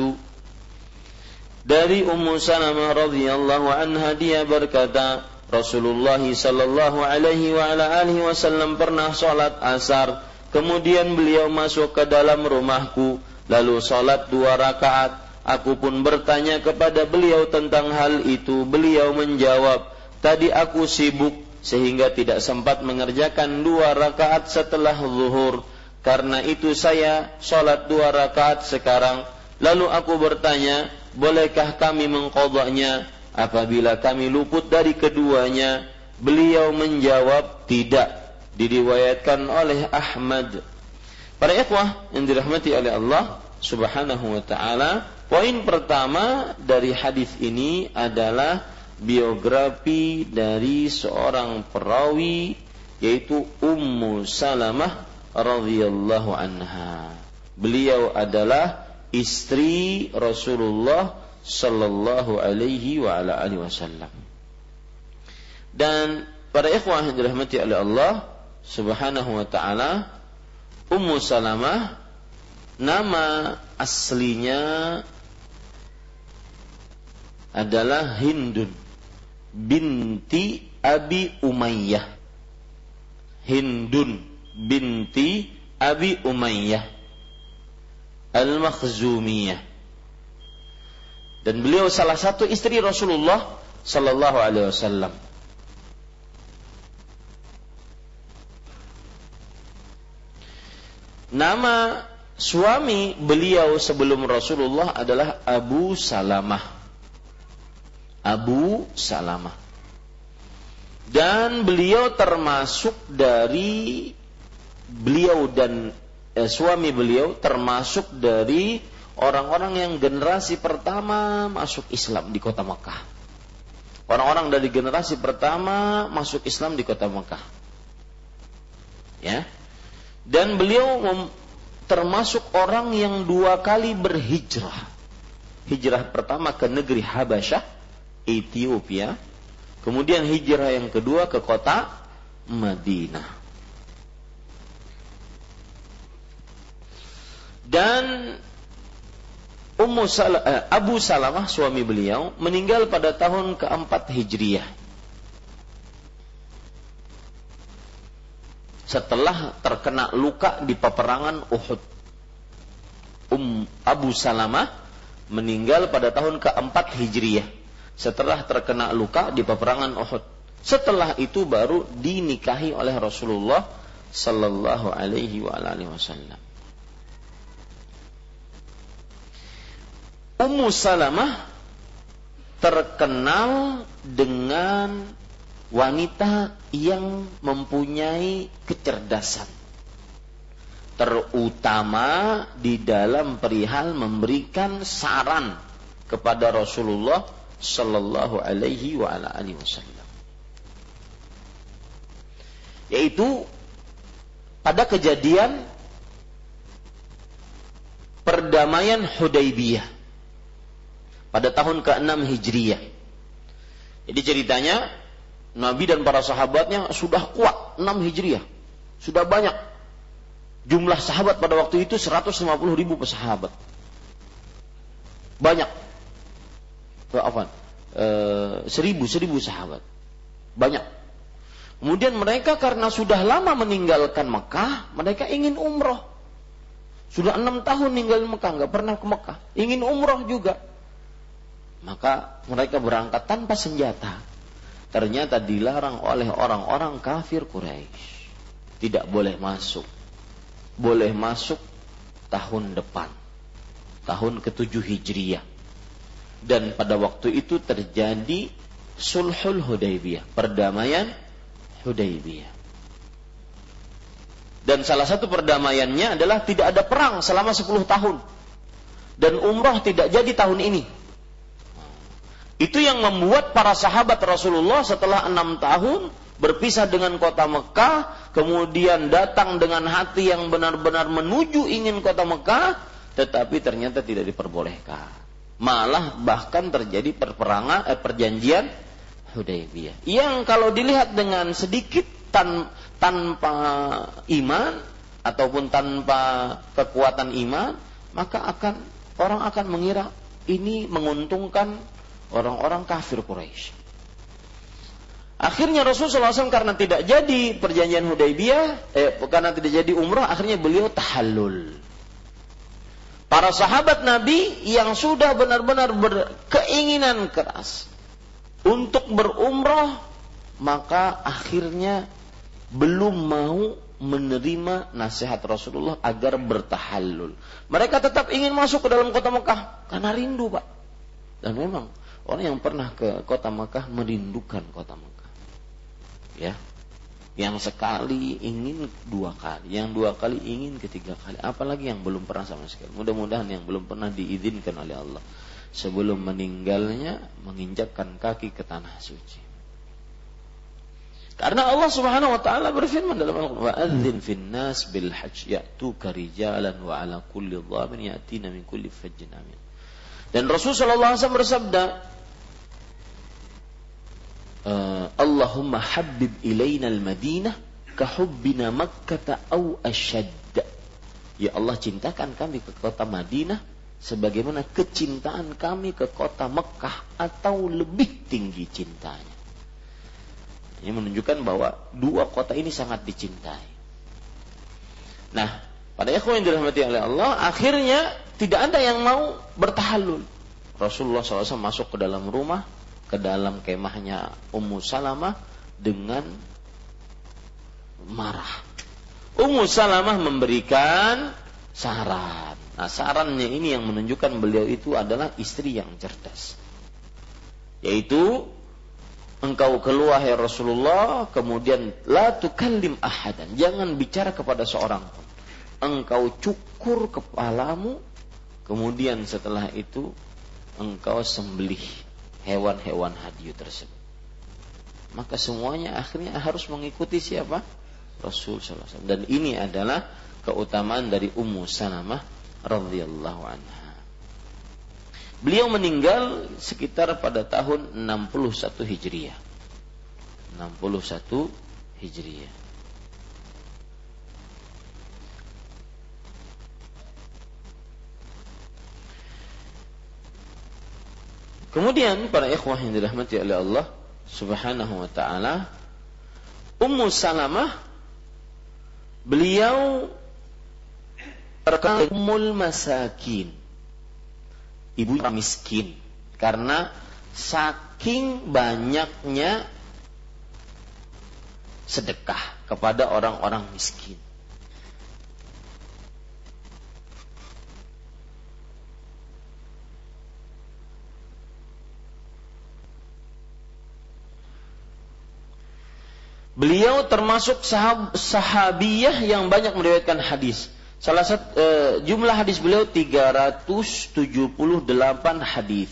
Dari Ummu Salamah radhiyallahu anha dia berkata Rasulullah sallallahu alaihi wa ala alihi wasallam pernah salat asar. Kemudian beliau masuk ke dalam rumahku lalu salat dua rakaat. Aku pun bertanya kepada beliau tentang hal itu. Beliau menjawab tadi aku sibuk sehingga tidak sempat mengerjakan dua rakaat setelah zuhur. Karena itu saya sholat dua rakaat sekarang. Lalu aku bertanya, bolehkah kami mengkodoknya apabila kami luput dari keduanya? Beliau menjawab, tidak. Diriwayatkan oleh Ahmad Para ikhwah yang dirahmati oleh Allah Subhanahu wa taala, poin pertama dari hadis ini adalah biografi dari seorang perawi yaitu Ummu Salamah radhiyallahu anha. Beliau adalah istri Rasulullah sallallahu alaihi wa ala alihi wasallam. Dan para ikhwah yang dirahmati oleh Allah Subhanahu wa taala, Ummu Salamah nama aslinya adalah Hindun binti Abi Umayyah. Hindun binti Abi Umayyah Al-Makhzumiyah. Dan beliau salah satu istri Rasulullah sallallahu alaihi wasallam. Nama suami beliau sebelum Rasulullah adalah Abu Salamah. Abu Salamah. dan beliau termasuk dari beliau dan eh, suami beliau termasuk dari orang-orang yang generasi pertama masuk Islam di kota Mekah. Orang-orang dari generasi pertama masuk Islam di kota Mekah. Ya. Dan beliau termasuk orang yang dua kali berhijrah. Hijrah pertama ke negeri Habasyah, Ethiopia. Kemudian hijrah yang kedua ke kota Madinah. Dan Ummu Sal eh, Abu Salamah suami beliau meninggal pada tahun keempat Hijriyah. Setelah terkena luka di peperangan Uhud. Um Abu Salamah meninggal pada tahun keempat Hijriyah. Setelah terkena luka di peperangan Uhud. Setelah itu baru dinikahi oleh Rasulullah sallallahu alaihi wasallam. Ummu Salamah terkenal dengan wanita yang mempunyai kecerdasan. Terutama di dalam perihal memberikan saran kepada Rasulullah sallallahu alaihi wa ala alihi wasallam. Yaitu pada kejadian perdamaian Hudaybiyah pada tahun ke-6 Hijriyah. Jadi ceritanya Nabi dan para sahabatnya sudah kuat 6 Hijriyah. Sudah banyak. Jumlah sahabat pada waktu itu 150 ribu sahabat. Banyak. Apa? E, seribu, seribu sahabat. Banyak. Kemudian mereka karena sudah lama meninggalkan Mekah, mereka ingin umroh. Sudah enam tahun ninggalin Mekah, nggak pernah ke Mekah. Ingin umroh juga maka mereka berangkat tanpa senjata. Ternyata dilarang oleh orang-orang kafir Quraisy. Tidak boleh masuk. Boleh masuk tahun depan. Tahun ke-7 Hijriyah. Dan pada waktu itu terjadi Sulhul Hudaybiyah, perdamaian Hudaybiyah. Dan salah satu perdamaiannya adalah tidak ada perang selama 10 tahun. Dan umrah tidak jadi tahun ini. Itu yang membuat para sahabat Rasulullah setelah enam tahun berpisah dengan kota Mekah, kemudian datang dengan hati yang benar-benar menuju ingin kota Mekah, tetapi ternyata tidak diperbolehkan. Malah bahkan terjadi perperangan eh, perjanjian Hudaybiyah. Yang kalau dilihat dengan sedikit tan, tanpa iman ataupun tanpa kekuatan iman, maka akan orang akan mengira ini menguntungkan orang-orang kafir Quraisy. Akhirnya Rasulullah SAW karena tidak jadi perjanjian Hudaybiyah, eh, karena tidak jadi umrah, akhirnya beliau tahallul. Para sahabat Nabi yang sudah benar-benar berkeinginan keras untuk berumrah, maka akhirnya belum mau menerima nasihat Rasulullah agar bertahallul. Mereka tetap ingin masuk ke dalam kota Mekah karena rindu, Pak. Dan memang Orang yang pernah ke kota Mekah merindukan kota Mekah. Ya. Yang sekali ingin dua kali, yang dua kali ingin ketiga kali, apalagi yang belum pernah sama sekali. Mudah-mudahan yang belum pernah diizinkan oleh Allah sebelum meninggalnya menginjakkan kaki ke tanah suci. Karena Allah Subhanahu wa taala berfirman dalam Al-Qur'an, "Wa adzin fin nas bil hajj ya'tuka rijalan wa 'ala kulli dhamin ya'tina min kulli fajjin amin." Dan Rasulullah sallallahu alaihi wasallam bersabda, uh, Allahumma habib ilaina al-Madinah kahubbina Makkah au asyad. Ya Allah cintakan kami ke kota Madinah sebagaimana kecintaan kami ke kota Mekah atau lebih tinggi cintanya. Ini menunjukkan bahwa dua kota ini sangat dicintai. Nah, pada ikhwan yang dirahmati oleh Allah, akhirnya tidak ada yang mau bertahalul. Rasulullah SAW masuk ke dalam rumah, ke dalam kemahnya Ummu Salamah dengan marah. Ummu Salamah memberikan saran. Nah, sarannya ini yang menunjukkan beliau itu adalah istri yang cerdas. Yaitu engkau keluar ya Rasulullah, kemudian la tukallim ahadan, jangan bicara kepada seorang pun. Engkau cukur kepalamu, kemudian setelah itu engkau sembelih hewan-hewan hadiu tersebut. Maka semuanya akhirnya harus mengikuti siapa? Rasul SAW. Dan ini adalah keutamaan dari Ummu Salamah radhiyallahu anha. Beliau meninggal sekitar pada tahun 61 Hijriah. 61 Hijriah. Kemudian para ikhwah yang dirahmati oleh Allah Subhanahu wa taala, Ummu Salamah beliau terkenal Ummul Masakin ibu miskin karena saking banyaknya sedekah kepada orang-orang miskin. Beliau termasuk sahab, sahabiyah yang banyak meriwayatkan hadis. Salah satu uh, jumlah hadis beliau 378 hadis.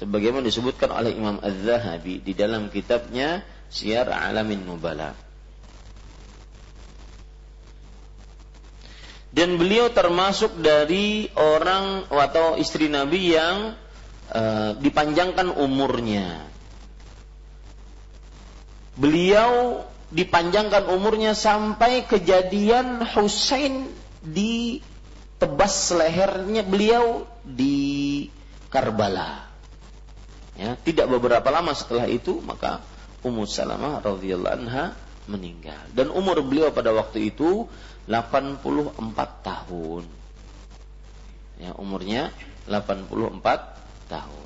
Sebagaimana disebutkan oleh Imam Az-Zahabi di dalam kitabnya Syiar Alamin Nubala. Dan beliau termasuk dari orang atau istri Nabi yang uh, dipanjangkan umurnya. Beliau dipanjangkan umurnya sampai kejadian Husain di tebas lehernya beliau di Karbala. Ya, tidak beberapa lama setelah itu maka Ummu Salamah radhiyallahu anha meninggal dan umur beliau pada waktu itu 84 tahun. Ya, umurnya 84 tahun.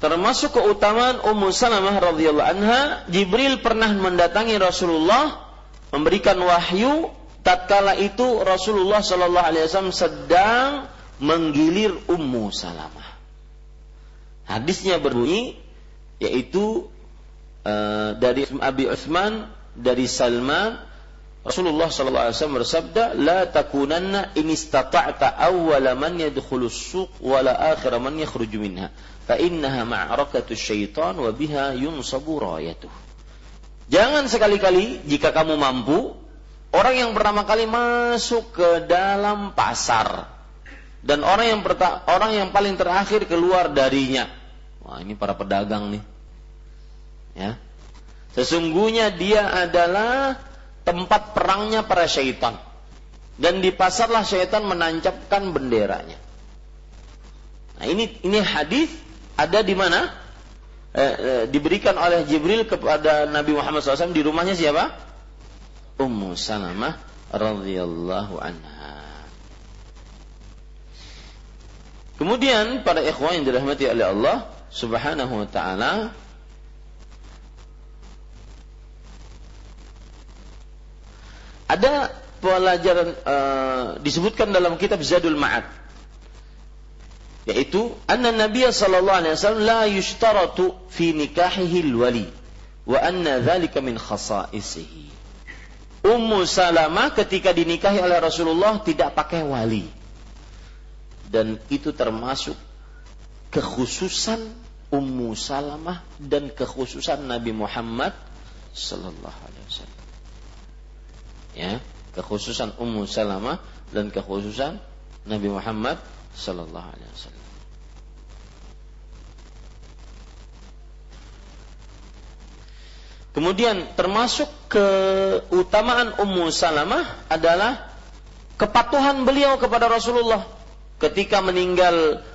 Termasuk keutamaan Ummu Salamah radhiyallahu anha, Jibril pernah mendatangi Rasulullah memberikan wahyu tatkala itu Rasulullah sallallahu alaihi wasallam sedang menggilir Ummu Salamah. Hadisnya berbunyi yaitu uh, dari Abi Utsman dari Salman Rasulullah sallallahu alaihi wasallam bersabda, "La takunanna in istata'ta awwala man yadkhulu as-suq wa la akhira man yakhruju minha." Ma'rakatu syaitan wa biha yunsabu rayatuh. Jangan sekali-kali jika kamu mampu orang yang pertama kali masuk ke dalam pasar dan orang yang orang yang paling terakhir keluar darinya. Wah, ini para pedagang nih. Ya. Sesungguhnya dia adalah tempat perangnya para syaitan. Dan di pasarlah syaitan menancapkan benderanya. Nah, ini ini hadis ada di mana? Eh, eh, diberikan oleh Jibril kepada Nabi Muhammad SAW di rumahnya siapa? Ummu Salamah radhiyallahu anha. Kemudian pada ikhwan yang dirahmati oleh Allah Subhanahu wa taala ada pelajaran uh, disebutkan dalam kitab Zadul Ma'ad yaitu anna Nabi sallallahu alaihi wasallam la yushtaratu fi nikahihi wali wa anna dzalika min khasaisihi. Ummu Salamah ketika dinikahi oleh Rasulullah tidak pakai wali. Dan itu termasuk kekhususan Ummu Salamah dan kekhususan Nabi Muhammad sallallahu alaihi wasallam. Ya, kekhususan Ummu Salamah dan kekhususan Nabi Muhammad sallallahu alaihi wasallam. Kemudian termasuk keutamaan Ummu Salamah adalah kepatuhan beliau kepada Rasulullah. Ketika meninggal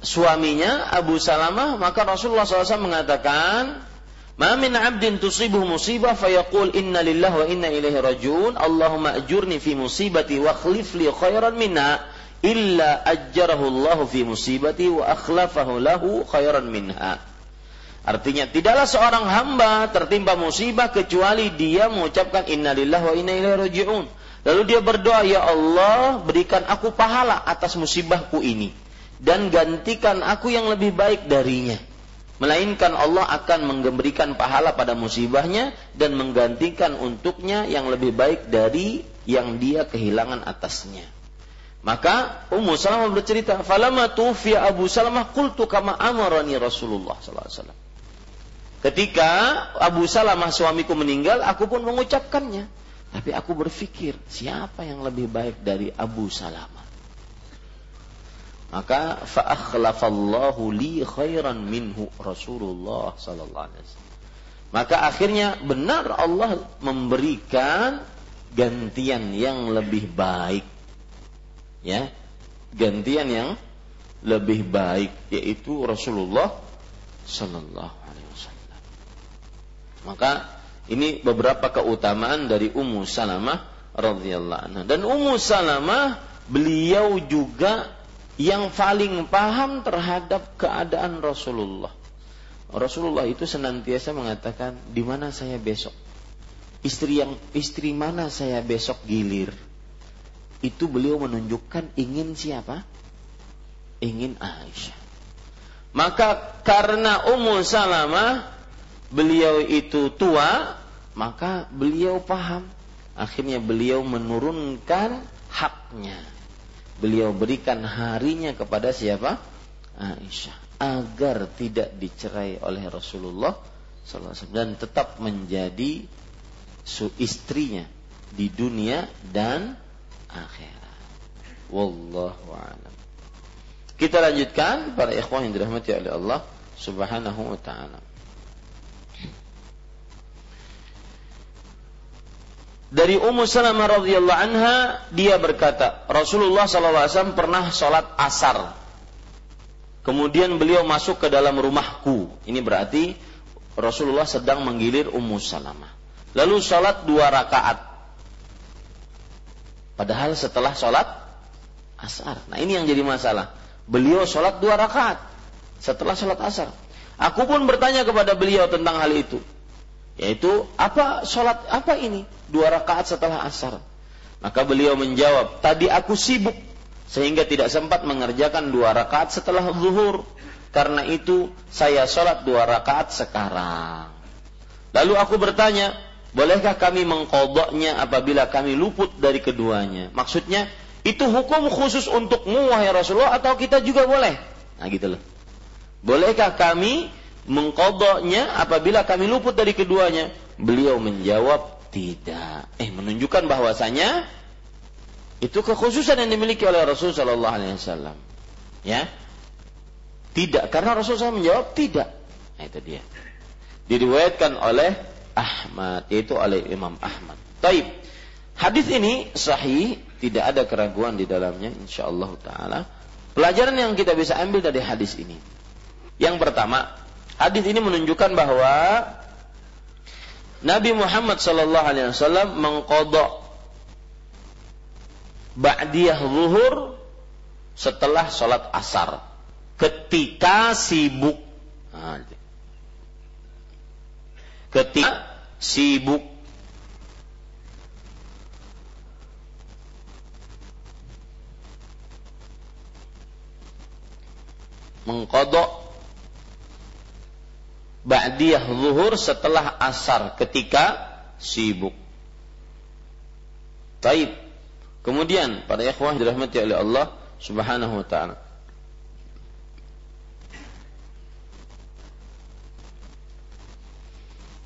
suaminya Abu Salamah maka Rasulullah SAW mengatakan Ma min 'abdin tusibuhu musibah fayaqul inna lillahi wa inna ilaihi rajiun. Allahumma ajurni fi musibati wa khlif li khairan minha illa ajjarahu Allah fi musibati wa akhlafahu lahu khairan minha. Artinya tidaklah seorang hamba tertimpa musibah kecuali dia mengucapkan innalillahi wa inna ilaihi raji'un. Lalu dia berdoa, "Ya Allah, berikan aku pahala atas musibahku ini dan gantikan aku yang lebih baik darinya." Melainkan Allah akan memberikan pahala pada musibahnya dan menggantikan untuknya yang lebih baik dari yang dia kehilangan atasnya. Maka Ummu Salamah bercerita, "Falama tufiya Abu Salamah qultu kama amarani Rasulullah sallallahu alaihi wasallam." Ketika Abu Salamah suamiku meninggal, aku pun mengucapkannya. Tapi aku berpikir, siapa yang lebih baik dari Abu Salamah? Maka fa'akhlafallahu li khairan minhu Rasulullah sallallahu alaihi wasallam. Maka akhirnya benar Allah memberikan gantian yang lebih baik. Ya. Gantian yang lebih baik yaitu Rasulullah sallallahu alaihi wasallam. Maka ini beberapa keutamaan dari Ummu Salamah radhiyallahu anha. Dan Ummu Salamah beliau juga yang paling paham terhadap keadaan Rasulullah. Rasulullah itu senantiasa mengatakan, di mana saya besok? Istri yang istri mana saya besok gilir? Itu beliau menunjukkan ingin siapa? Ingin Aisyah. Maka karena Ummu Salamah beliau itu tua, maka beliau paham. Akhirnya beliau menurunkan haknya beliau berikan harinya kepada siapa? Aisyah agar tidak dicerai oleh Rasulullah SAW dan tetap menjadi istrinya di dunia dan akhirat. Wallahu a'lam. Kita lanjutkan para ikhwan yang dirahmati oleh Allah Subhanahu wa taala. dari Ummu Salamah radhiyallahu anha dia berkata Rasulullah SAW pernah sholat asar kemudian beliau masuk ke dalam rumahku ini berarti Rasulullah sedang menggilir Ummu Salamah lalu sholat dua rakaat padahal setelah sholat asar. Nah ini yang jadi masalah. Beliau sholat dua rakaat setelah sholat asar. Aku pun bertanya kepada beliau tentang hal itu. Yaitu apa sholat apa ini? Dua rakaat setelah asar. Maka beliau menjawab tadi aku sibuk sehingga tidak sempat mengerjakan dua rakaat setelah zuhur. Karena itu saya sholat dua rakaat sekarang. Lalu aku bertanya bolehkah kami mengkodoknya apabila kami luput dari keduanya maksudnya itu hukum khusus untukmu wahai Rasulullah atau kita juga boleh nah gitu loh bolehkah kami mengkodoknya apabila kami luput dari keduanya? Beliau menjawab tidak. Eh menunjukkan bahwasanya itu kekhususan yang dimiliki oleh Rasul Shallallahu Alaihi Wasallam. Ya, tidak karena Rasul SAW menjawab tidak. Nah, itu dia. Diriwayatkan oleh Ahmad, yaitu oleh Imam Ahmad. Taib. Hadis ini sahih, tidak ada keraguan di dalamnya, insya Allah Taala. Pelajaran yang kita bisa ambil dari hadis ini. Yang pertama, Hadis ini menunjukkan bahwa Nabi Muhammad sallallahu alaihi wasallam mengkodok ba'diyah zuhur setelah sholat asar ketika sibuk nah, ketika sibuk mengkodok ba'diyah zuhur setelah asar ketika sibuk. Taib. Kemudian para ikhwah dirahmati oleh Allah Subhanahu wa taala.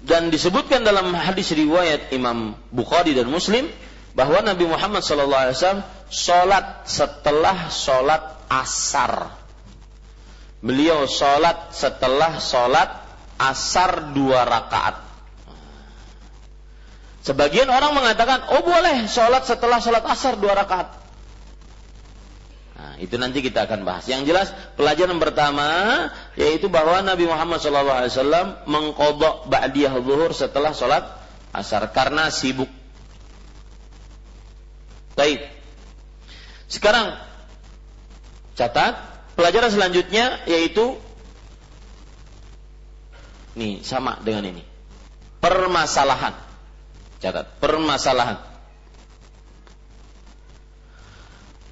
Dan disebutkan dalam hadis riwayat Imam Bukhari dan Muslim bahwa Nabi Muhammad SAW sholat setelah sholat asar. Beliau sholat setelah sholat asar dua rakaat. Sebagian orang mengatakan, oh boleh sholat setelah sholat asar dua rakaat. Nah, itu nanti kita akan bahas. Yang jelas pelajaran pertama yaitu bahwa Nabi Muhammad SAW mengkodok ba'diyah zuhur setelah sholat asar karena sibuk. Baik. Sekarang catat pelajaran selanjutnya yaitu Nih sama dengan ini. Permasalahan. Catat, permasalahan.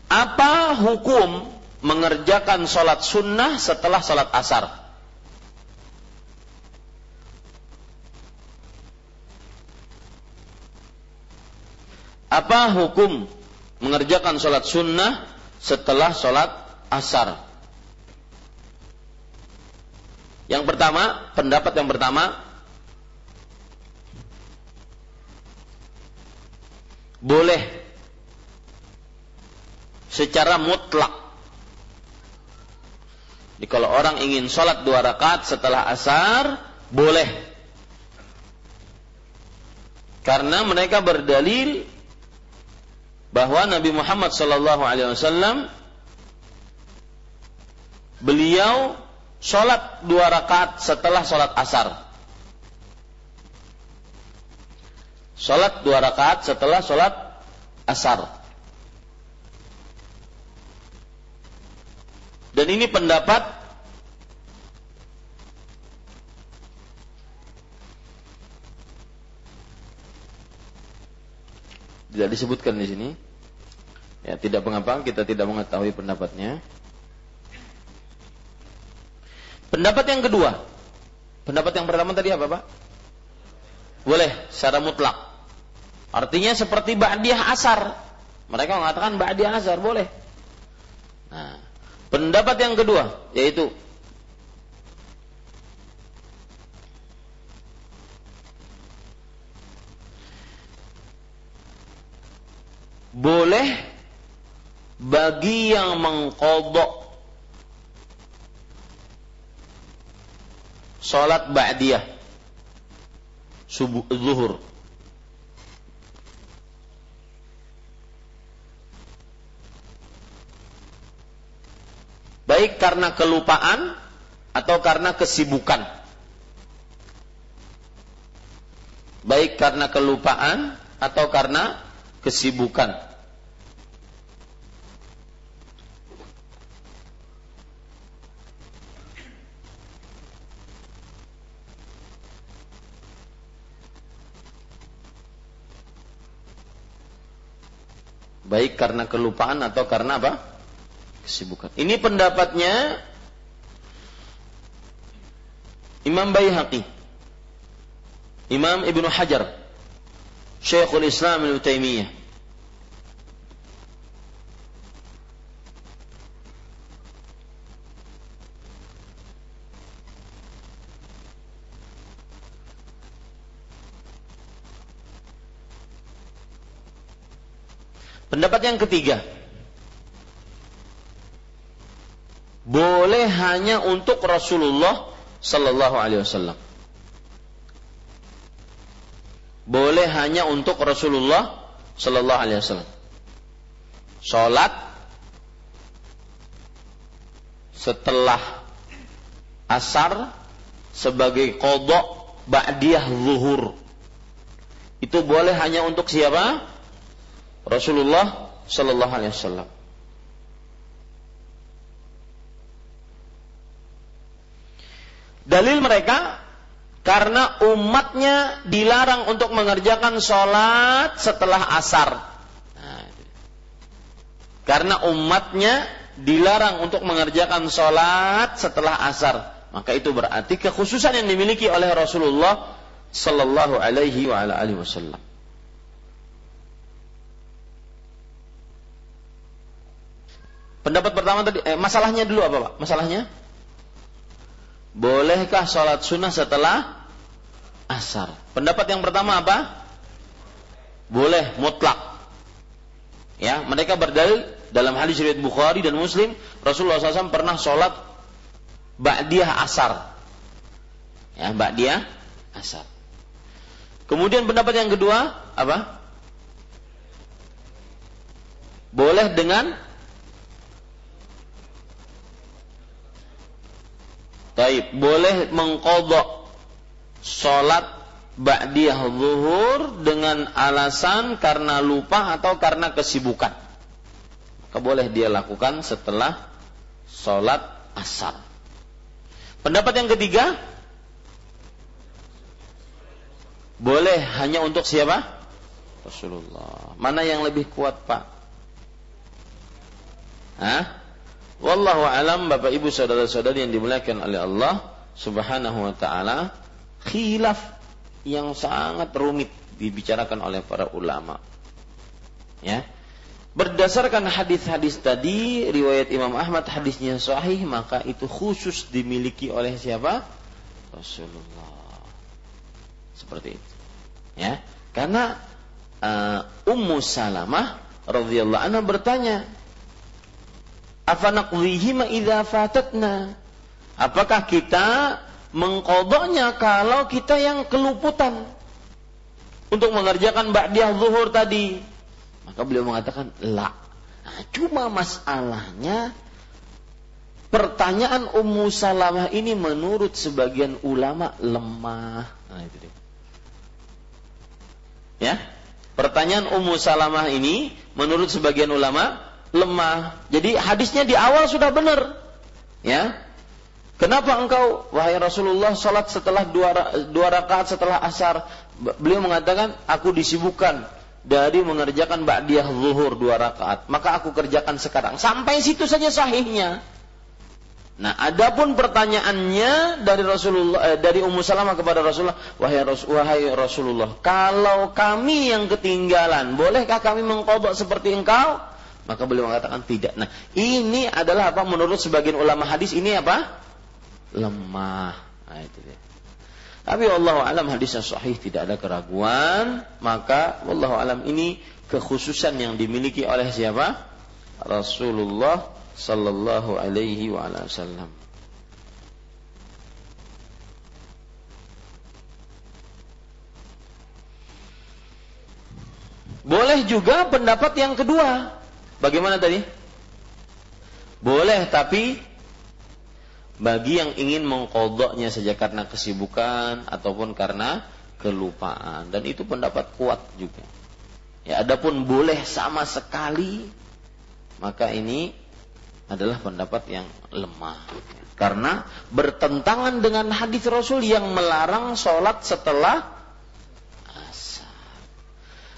Apa hukum mengerjakan sholat sunnah setelah sholat asar? Apa hukum mengerjakan sholat sunnah setelah sholat asar? Yang pertama, pendapat yang pertama, boleh secara mutlak. Jadi kalau orang ingin sholat dua rakaat setelah asar, boleh. Karena mereka berdalil bahwa Nabi Muhammad Wasallam beliau sholat dua rakaat setelah sholat asar. Sholat dua rakaat setelah sholat asar. Dan ini pendapat tidak disebutkan di sini. Ya, tidak mengapa kita tidak mengetahui pendapatnya. Pendapat yang kedua. Pendapat yang pertama tadi apa, Pak? Boleh secara mutlak. Artinya seperti ba'diyah asar. Mereka mengatakan ba'diyah asar boleh. Nah, Pendapat yang kedua yaitu boleh bagi yang mengkodok sholat ba'diyah subuh zuhur baik karena kelupaan atau karena kesibukan. Baik karena kelupaan atau karena kesibukan. Baik karena kelupaan atau karena apa? Kesibukan. Ini pendapatnya Imam Baihaqi, Imam Ibnu Hajar, Syekhul Islam Ibnu Taimiyah. Pendapat yang ketiga, boleh hanya untuk Rasulullah Sallallahu Alaihi Wasallam. Boleh hanya untuk Rasulullah Sallallahu Alaihi Wasallam. Sholat setelah asar sebagai kodok ba'diyah zuhur. Itu boleh hanya untuk siapa? Rasulullah Sallallahu Alaihi Wasallam. Dalil mereka karena umatnya dilarang untuk mengerjakan sholat setelah asar. Nah, karena umatnya dilarang untuk mengerjakan sholat setelah asar. Maka itu berarti kekhususan yang dimiliki oleh Rasulullah Sallallahu Alaihi Wasallam. Pendapat pertama tadi, eh, masalahnya dulu apa pak? Masalahnya? Bolehkah sholat sunnah setelah asar? Pendapat yang pertama apa? Boleh mutlak. Ya, mereka berdalil dalam hadis riwayat Bukhari dan Muslim, Rasulullah SAW pernah sholat ba'diyah asar. Ya, ba'diyah asar. Kemudian pendapat yang kedua apa? Boleh dengan Taib, boleh mengkodok sholat ba'diyah zuhur dengan alasan karena lupa atau karena kesibukan. Maka boleh dia lakukan setelah sholat asar. Pendapat yang ketiga, boleh hanya untuk siapa? Rasulullah. Mana yang lebih kuat pak? Hah? Wallahu alam Bapak Ibu saudara-saudari yang dimuliakan oleh Allah Subhanahu wa taala, khilaf yang sangat rumit dibicarakan oleh para ulama. Ya. Berdasarkan hadis-hadis tadi, riwayat Imam Ahmad hadisnya sahih, maka itu khusus dimiliki oleh siapa? Rasulullah. Seperti itu. Ya. Karena uh, Ummu Salamah radhiyallahu anha bertanya, fatatna. Apakah kita mengkodoknya kalau kita yang keluputan? Untuk mengerjakan ba'diyah zuhur tadi. Maka beliau mengatakan la. Nah, cuma masalahnya pertanyaan Ummu Salamah ini menurut sebagian ulama lemah. Nah itu dia. Ya? Pertanyaan Ummu Salamah ini menurut sebagian ulama lemah. Jadi hadisnya di awal sudah benar. Ya. Kenapa engkau wahai Rasulullah salat setelah dua, dua rakaat setelah asar? Beliau mengatakan aku disibukkan dari mengerjakan ba'diyah zuhur dua rakaat. Maka aku kerjakan sekarang. Sampai situ saja sahihnya. Nah, adapun pertanyaannya dari Rasulullah eh, dari Ummu Salamah kepada Rasulullah, wahai, Ras, wahai Rasulullah, kalau kami yang ketinggalan, bolehkah kami mengkodok seperti engkau? Maka beliau mengatakan tidak. Nah, ini adalah apa menurut sebagian ulama hadis ini apa? Lemah. Nah, itu dia. Tapi Allah alam hadisnya sahih tidak ada keraguan, maka Allah alam ini kekhususan yang dimiliki oleh siapa? Rasulullah sallallahu alaihi wasallam. Boleh juga pendapat yang kedua. Bagaimana tadi? Boleh tapi bagi yang ingin mengkodoknya saja karena kesibukan ataupun karena kelupaan dan itu pendapat kuat juga. Ya, adapun boleh sama sekali maka ini adalah pendapat yang lemah karena bertentangan dengan hadis Rasul yang melarang sholat setelah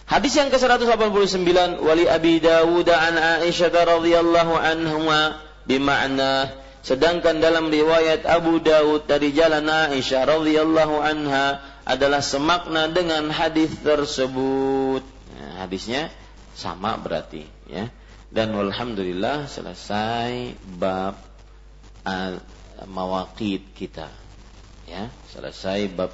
Hadis yang ke-189 wali Abi Dawud an Aisyah radhiyallahu anhuma bima'na sedangkan dalam riwayat Abu Dawud dari jalan Aisyah radhiyallahu anha adalah semakna dengan hadis tersebut. Nah, hadisnya sama berarti ya. Dan alhamdulillah selesai bab mawaqit kita. Ya, selesai bab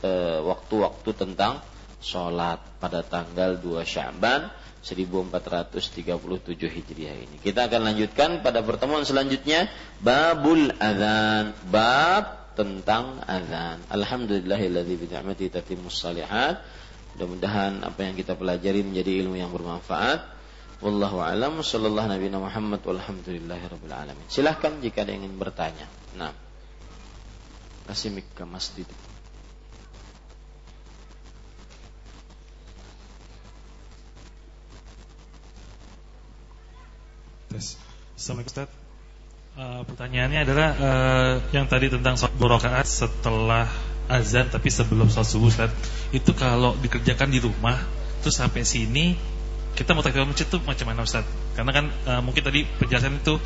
eh, waktu-waktu tentang sholat pada tanggal 2 Syaban 1437 Hijriah ini. Kita akan lanjutkan pada pertemuan selanjutnya babul adzan, bab tentang azan. Alhamdulillahilladzi bi ni'mati tatimmus salihat. Mudah-mudahan apa yang kita pelajari menjadi ilmu yang bermanfaat. Wallahu alam sallallahu nabi Muhammad walhamdulillahirabbil alamin. Silahkan jika ada yang ingin bertanya. Nah. Kasih mik ke masjid. Assalamualaikum Ustaz. Uh, pertanyaannya adalah uh, yang tadi tentang sholat rakaat setelah azan tapi sebelum sholat subuh Ustaz. Itu kalau dikerjakan di rumah terus sampai sini kita mau takbir masjid itu macam mana Ustaz? Karena kan uh, mungkin tadi penjelasan itu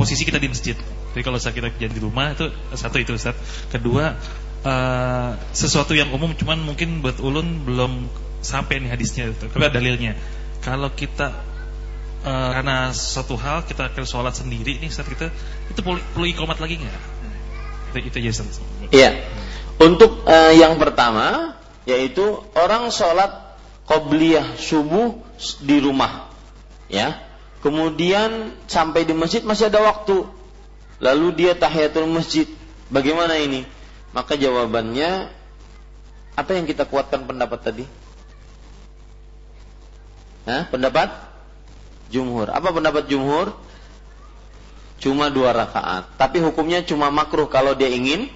posisi kita di masjid. Jadi kalau saat kita kerja di rumah itu satu itu Ustaz. Kedua uh, sesuatu yang umum cuman mungkin buat ulun belum sampai nih hadisnya Tapi ada dalilnya. Kalau kita uh, karena satu hal kita akan sholat sendiri nih saat kita itu perlu, perlu ikomat lagi nggak? Itu, itu aja Iya. Untuk uh, yang pertama yaitu orang sholat qobliyah subuh di rumah, ya. Kemudian sampai di masjid masih ada waktu. Lalu dia tahiyatul masjid. Bagaimana ini? Maka jawabannya apa yang kita kuatkan pendapat tadi? Hah? Pendapat jumhur. Apa pendapat jumhur? Cuma dua rakaat. Tapi hukumnya cuma makruh kalau dia ingin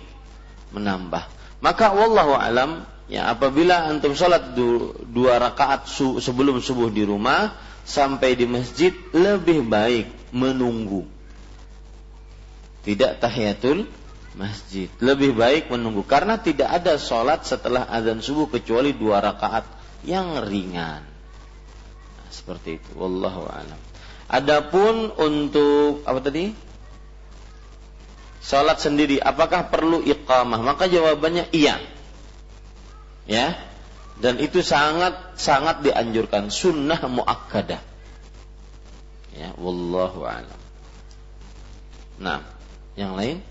menambah. Maka wallahu alam ya apabila antum sholat dua rakaat sebelum subuh di rumah sampai di masjid lebih baik menunggu. Tidak tahiyatul masjid. Lebih baik menunggu karena tidak ada sholat setelah azan subuh kecuali dua rakaat yang ringan seperti itu wallahu alam Adapun untuk apa tadi? Salat sendiri apakah perlu iqamah? Maka jawabannya iya. Ya. Dan itu sangat sangat dianjurkan sunnah muakkadah. Ya, wallahu a'lam. Nah, yang lain?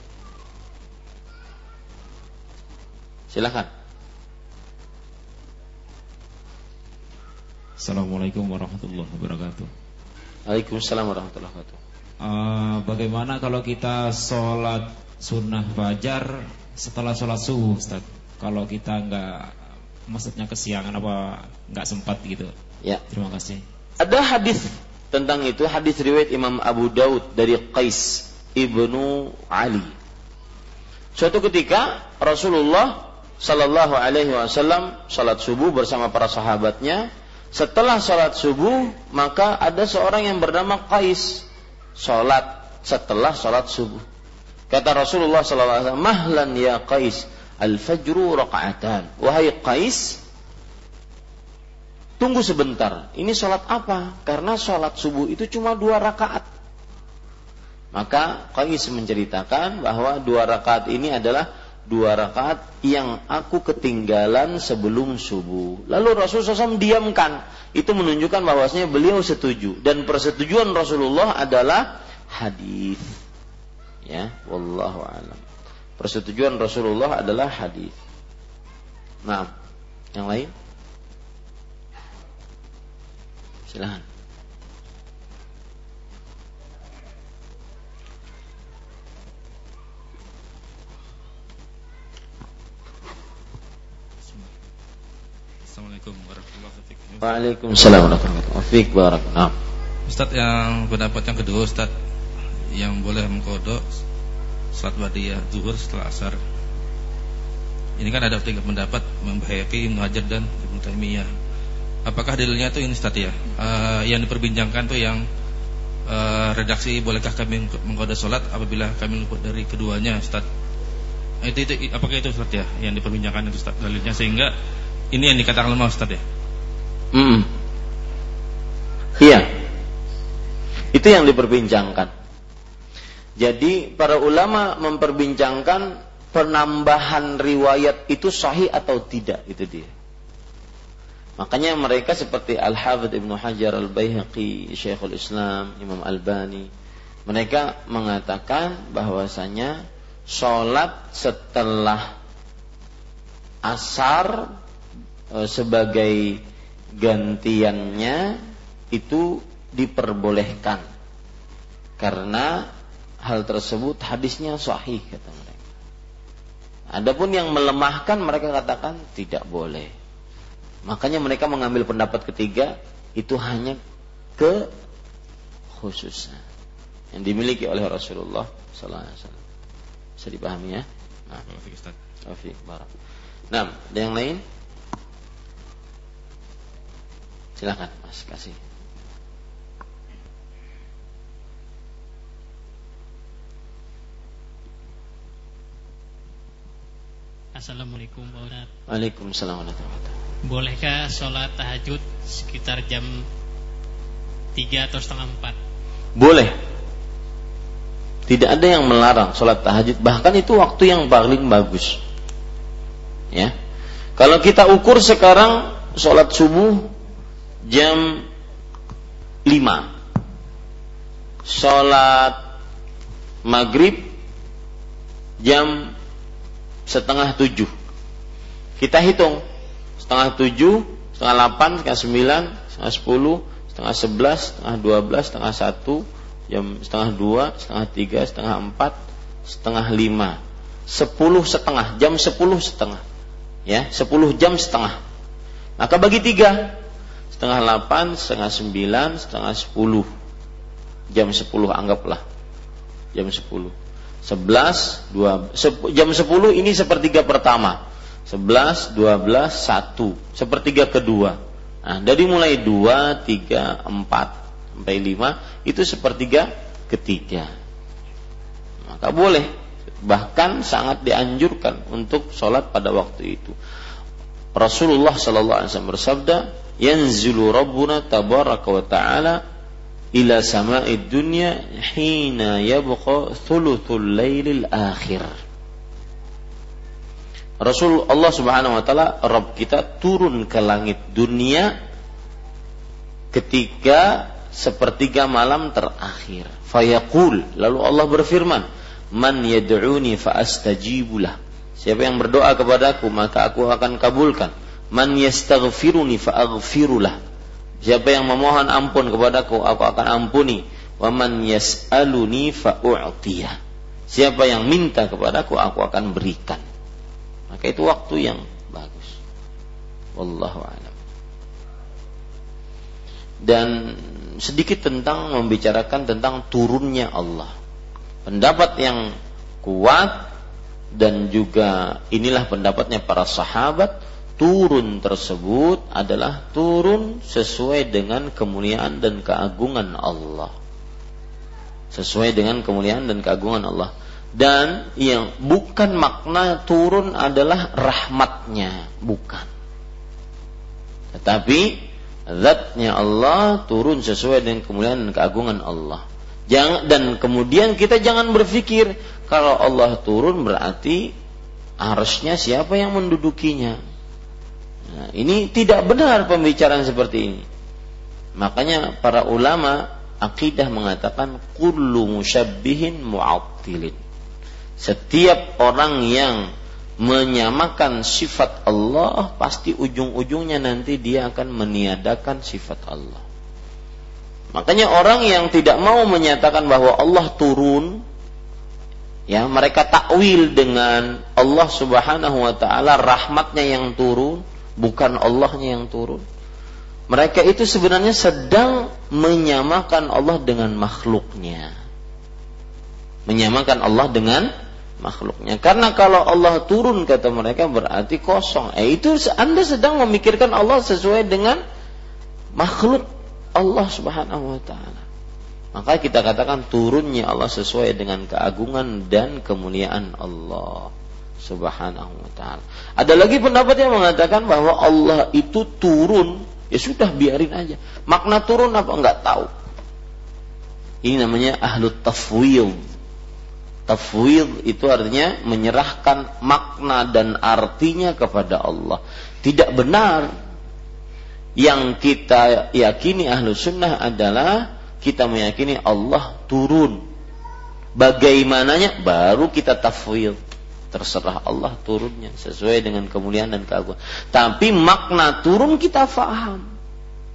Silakan. Assalamualaikum warahmatullahi wabarakatuh. Waalaikumsalam warahmatullahi wabarakatuh. Uh, bagaimana kalau kita sholat sunnah fajar setelah sholat subuh, Ustaz? Kalau kita nggak, maksudnya kesiangan apa nggak sempat gitu? Ya. Terima kasih. Ada hadis tentang itu, hadis riwayat Imam Abu Daud dari Qais ibnu Ali. Suatu ketika Rasulullah Shallallahu Alaihi Wasallam salat subuh bersama para sahabatnya setelah sholat subuh, maka ada seorang yang bernama Qais. Sholat setelah sholat subuh. Kata Rasulullah SAW, Mahlan ya Qais, al-fajru raka'atan. Wahai Qais, tunggu sebentar. Ini sholat apa? Karena sholat subuh itu cuma dua rakaat. Maka Qais menceritakan bahwa dua rakaat ini adalah dua rakaat yang aku ketinggalan sebelum subuh. Lalu Rasulullah SAW diamkan. Itu menunjukkan bahwasanya beliau setuju dan persetujuan Rasulullah adalah hadis. Ya, wallahu alam. Persetujuan Rasulullah adalah hadis. Nah, yang lain? Silahkan. Assalamualaikum warahmatullahi wabarakatuh. Waalaikumsalam warahmatullahi wabarakatuh. barak. Ustaz yang pendapat yang kedua Ustaz yang boleh mengkodok salat badiyah zuhur setelah asar. Ini kan ada tiga pendapat membahayakan Ibnu Hajar dan Ibnu Taimiyah. Apakah dalilnya itu ini Ustaz ya? Uh, yang diperbincangkan tuh yang uh, redaksi bolehkah kami mengkodok salat apabila kami luput dari keduanya Ustaz? Itu, itu apakah itu Ustaz ya yang diperbincangkan itu Ustaz dalilnya sehingga ini yang dikatakan lemah Ustaz ya? Hmm. Iya. Itu yang diperbincangkan. Jadi para ulama memperbincangkan penambahan riwayat itu sahih atau tidak itu dia. Makanya mereka seperti Al-Hafidh Ibnu Hajar Al-Baihaqi, Syekhul Islam, Imam Al-Bani, mereka mengatakan bahwasanya sholat setelah asar sebagai gantiannya itu diperbolehkan karena hal tersebut hadisnya sahih kata mereka. Adapun yang melemahkan mereka katakan tidak boleh. Makanya mereka mengambil pendapat ketiga itu hanya ke khususnya yang dimiliki oleh Rasulullah sallallahu alaihi wasallam. Bisa dipahami ya? Nah, Nah, ada yang lain? Silakan Mas kasih. Assalamualaikum Pak Ustaz. Waalaikumsalam warahmatullahi wabarakatuh. Bolehkah sholat tahajud sekitar jam 3 atau setengah 4? Boleh. Tidak ada yang melarang sholat tahajud. Bahkan itu waktu yang paling bagus. Ya. Kalau kita ukur sekarang sholat subuh jam 5 Sholat maghrib jam setengah tujuh. Kita hitung setengah tujuh setengah delapan setengah sembilan setengah sepuluh setengah sebelas setengah dua belas setengah satu jam setengah dua setengah tiga setengah empat setengah lima. Sepuluh setengah jam sepuluh setengah. Ya sepuluh jam setengah. Maka bagi tiga setengah delapan, setengah sembilan, setengah sepuluh. Jam sepuluh anggaplah. Jam sepuluh. Sebelas, dua, jam sepuluh ini sepertiga pertama. Sebelas, dua belas, satu. Sepertiga kedua. Nah, dari mulai dua, tiga, empat, sampai lima, itu sepertiga ketiga. Maka boleh. Bahkan sangat dianjurkan untuk sholat pada waktu itu. Rasulullah Sallallahu Alaihi Wasallam bersabda, yanzilu rabbuna tabaraka wa ta'ala ila sama'id dunya hina yabqa thuluthul lailil akhir. Rasul Allah Subhanahu wa taala Rabb kita turun ke langit dunia ketika sepertiga malam terakhir. Fayaqul lalu Allah berfirman, "Man yad'uni fa astajibulah." Siapa yang berdoa kepadaku maka aku akan kabulkan. Man yastaghfiruni fa aghfirulah. Siapa yang memohon ampun kepadaku, aku akan ampuni. Wa man yas'aluni fa u'tiyah. Siapa yang minta kepadaku, aku akan berikan. Maka itu waktu yang bagus. Wallahu a'lam. Dan sedikit tentang membicarakan tentang turunnya Allah. Pendapat yang kuat dan juga inilah pendapatnya para sahabat turun tersebut adalah turun sesuai dengan kemuliaan dan keagungan Allah. Sesuai dengan kemuliaan dan keagungan Allah. Dan yang bukan makna turun adalah rahmatnya, bukan. Tetapi zatnya Allah turun sesuai dengan kemuliaan dan keagungan Allah. Jangan dan kemudian kita jangan berpikir kalau Allah turun berarti arusnya siapa yang mendudukinya Nah, ini tidak benar pembicaraan seperti ini. Makanya para ulama akidah mengatakan kullu musyabbihin mu'attilin. Setiap orang yang menyamakan sifat Allah pasti ujung-ujungnya nanti dia akan meniadakan sifat Allah. Makanya orang yang tidak mau menyatakan bahwa Allah turun ya mereka takwil dengan Allah Subhanahu wa taala rahmatnya yang turun bukan Allahnya yang turun. Mereka itu sebenarnya sedang menyamakan Allah dengan makhluknya. Menyamakan Allah dengan makhluknya. Karena kalau Allah turun kata mereka berarti kosong. Eh itu Anda sedang memikirkan Allah sesuai dengan makhluk Allah Subhanahu wa taala. Maka kita katakan turunnya Allah sesuai dengan keagungan dan kemuliaan Allah subhanahu wa ta'ala. Ada lagi pendapat yang mengatakan bahwa Allah itu turun, ya sudah biarin aja. Makna turun apa enggak tahu. Ini namanya ahlu tafwil. Tafwil itu artinya menyerahkan makna dan artinya kepada Allah. Tidak benar. Yang kita yakini ahlu sunnah adalah kita meyakini Allah turun. Bagaimananya baru kita tafwil terserah Allah turunnya sesuai dengan kemuliaan dan keagungan. Tapi makna turun kita faham.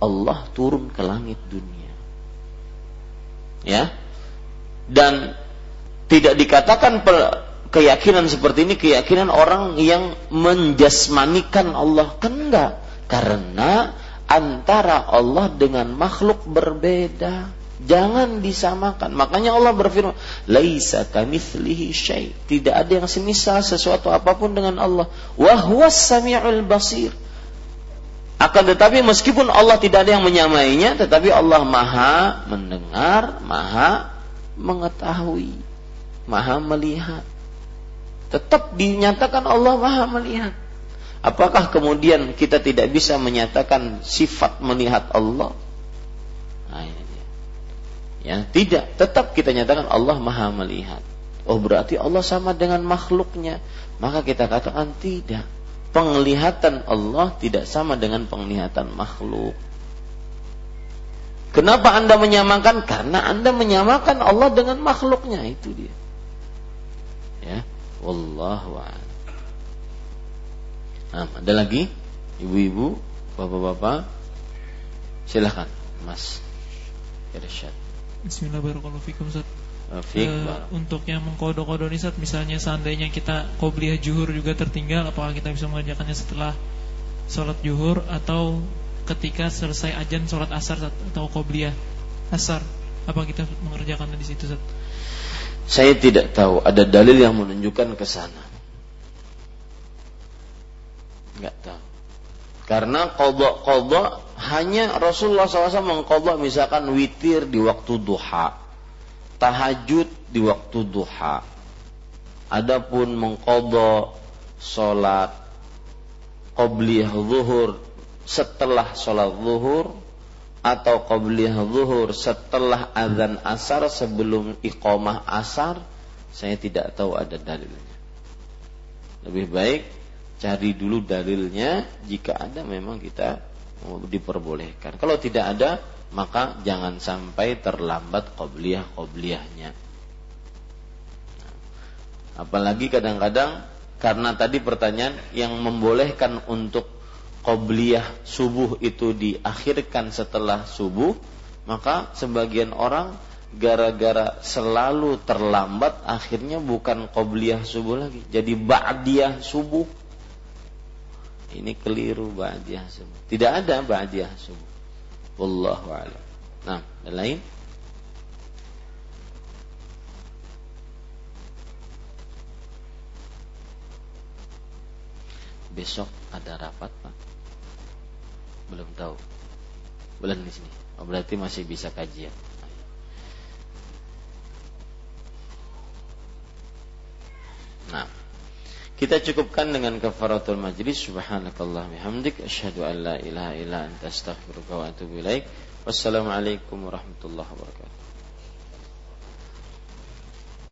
Allah turun ke langit dunia. Ya. Dan tidak dikatakan keyakinan seperti ini keyakinan orang yang menjasmanikan Allah. Kan enggak. Karena antara Allah dengan makhluk berbeda. Jangan disamakan. Makanya Allah berfirman, "Laisa kamitslihi syai." Tidak ada yang semisal sesuatu apa pun dengan Allah. Wa huwas samiul basir. Akan tetapi meskipun Allah tidak ada yang menyamainya, tetapi Allah Maha mendengar, Maha mengetahui, Maha melihat. Tetap dinyatakan Allah Maha melihat. Apakah kemudian kita tidak bisa menyatakan sifat melihat Allah? Ya, tidak, tetap kita nyatakan Allah Maha melihat. Oh, berarti Allah sama dengan makhluknya. Maka kita katakan tidak. Penglihatan Allah tidak sama dengan penglihatan makhluk. Kenapa Anda menyamakan? Karena Anda menyamakan Allah dengan makhluknya, itu dia. Ya, wallahu a'lam. Nah, ada lagi? Ibu-ibu, bapak-bapak? Silahkan, Mas Irsyad. Bismillahirrahmanirrahim Ustaz. Uh, untuk yang mengkodok-kodok ini Ustaz, misalnya seandainya kita qobliyah juhur juga tertinggal, apakah kita bisa mengerjakannya setelah sholat juhur atau ketika selesai ajan sholat asar atau qobliyah asar? Apa kita mengerjakannya di situ Ustaz? Saya tidak tahu ada dalil yang menunjukkan ke sana. Enggak tahu. Karena kodok-kodok hanya Rasulullah SAW mengkodok misalkan witir di waktu duha, tahajud di waktu duha. Adapun mengkodok sholat qobliyah zuhur setelah sholat zuhur atau qabliyah zuhur setelah azan asar sebelum iqamah asar saya tidak tahu ada dalilnya lebih baik cari dulu dalilnya. Jika ada memang kita diperbolehkan. Kalau tidak ada maka jangan sampai terlambat qabliyah qabliyahnya apalagi kadang-kadang karena tadi pertanyaan yang membolehkan untuk qobliyah subuh itu diakhirkan setelah subuh, maka sebagian orang gara-gara selalu terlambat akhirnya bukan qobliyah subuh lagi, jadi ba'diyah subuh. Ini keliru ba'diyah subuh. Tidak ada ba'diyah subuh. Wallahu a'lam. Nah, dan lain? Besok ada rapat, Pak belum tahu bulan di sini oh, berarti masih bisa kajian nah kita cukupkan dengan kafaratul majlis. Subhanakallah bihamdik. Asyhadu an la ilaha illa anta astaghfiruka wa atubu ilaik. Wassalamualaikum warahmatullahi wabarakatuh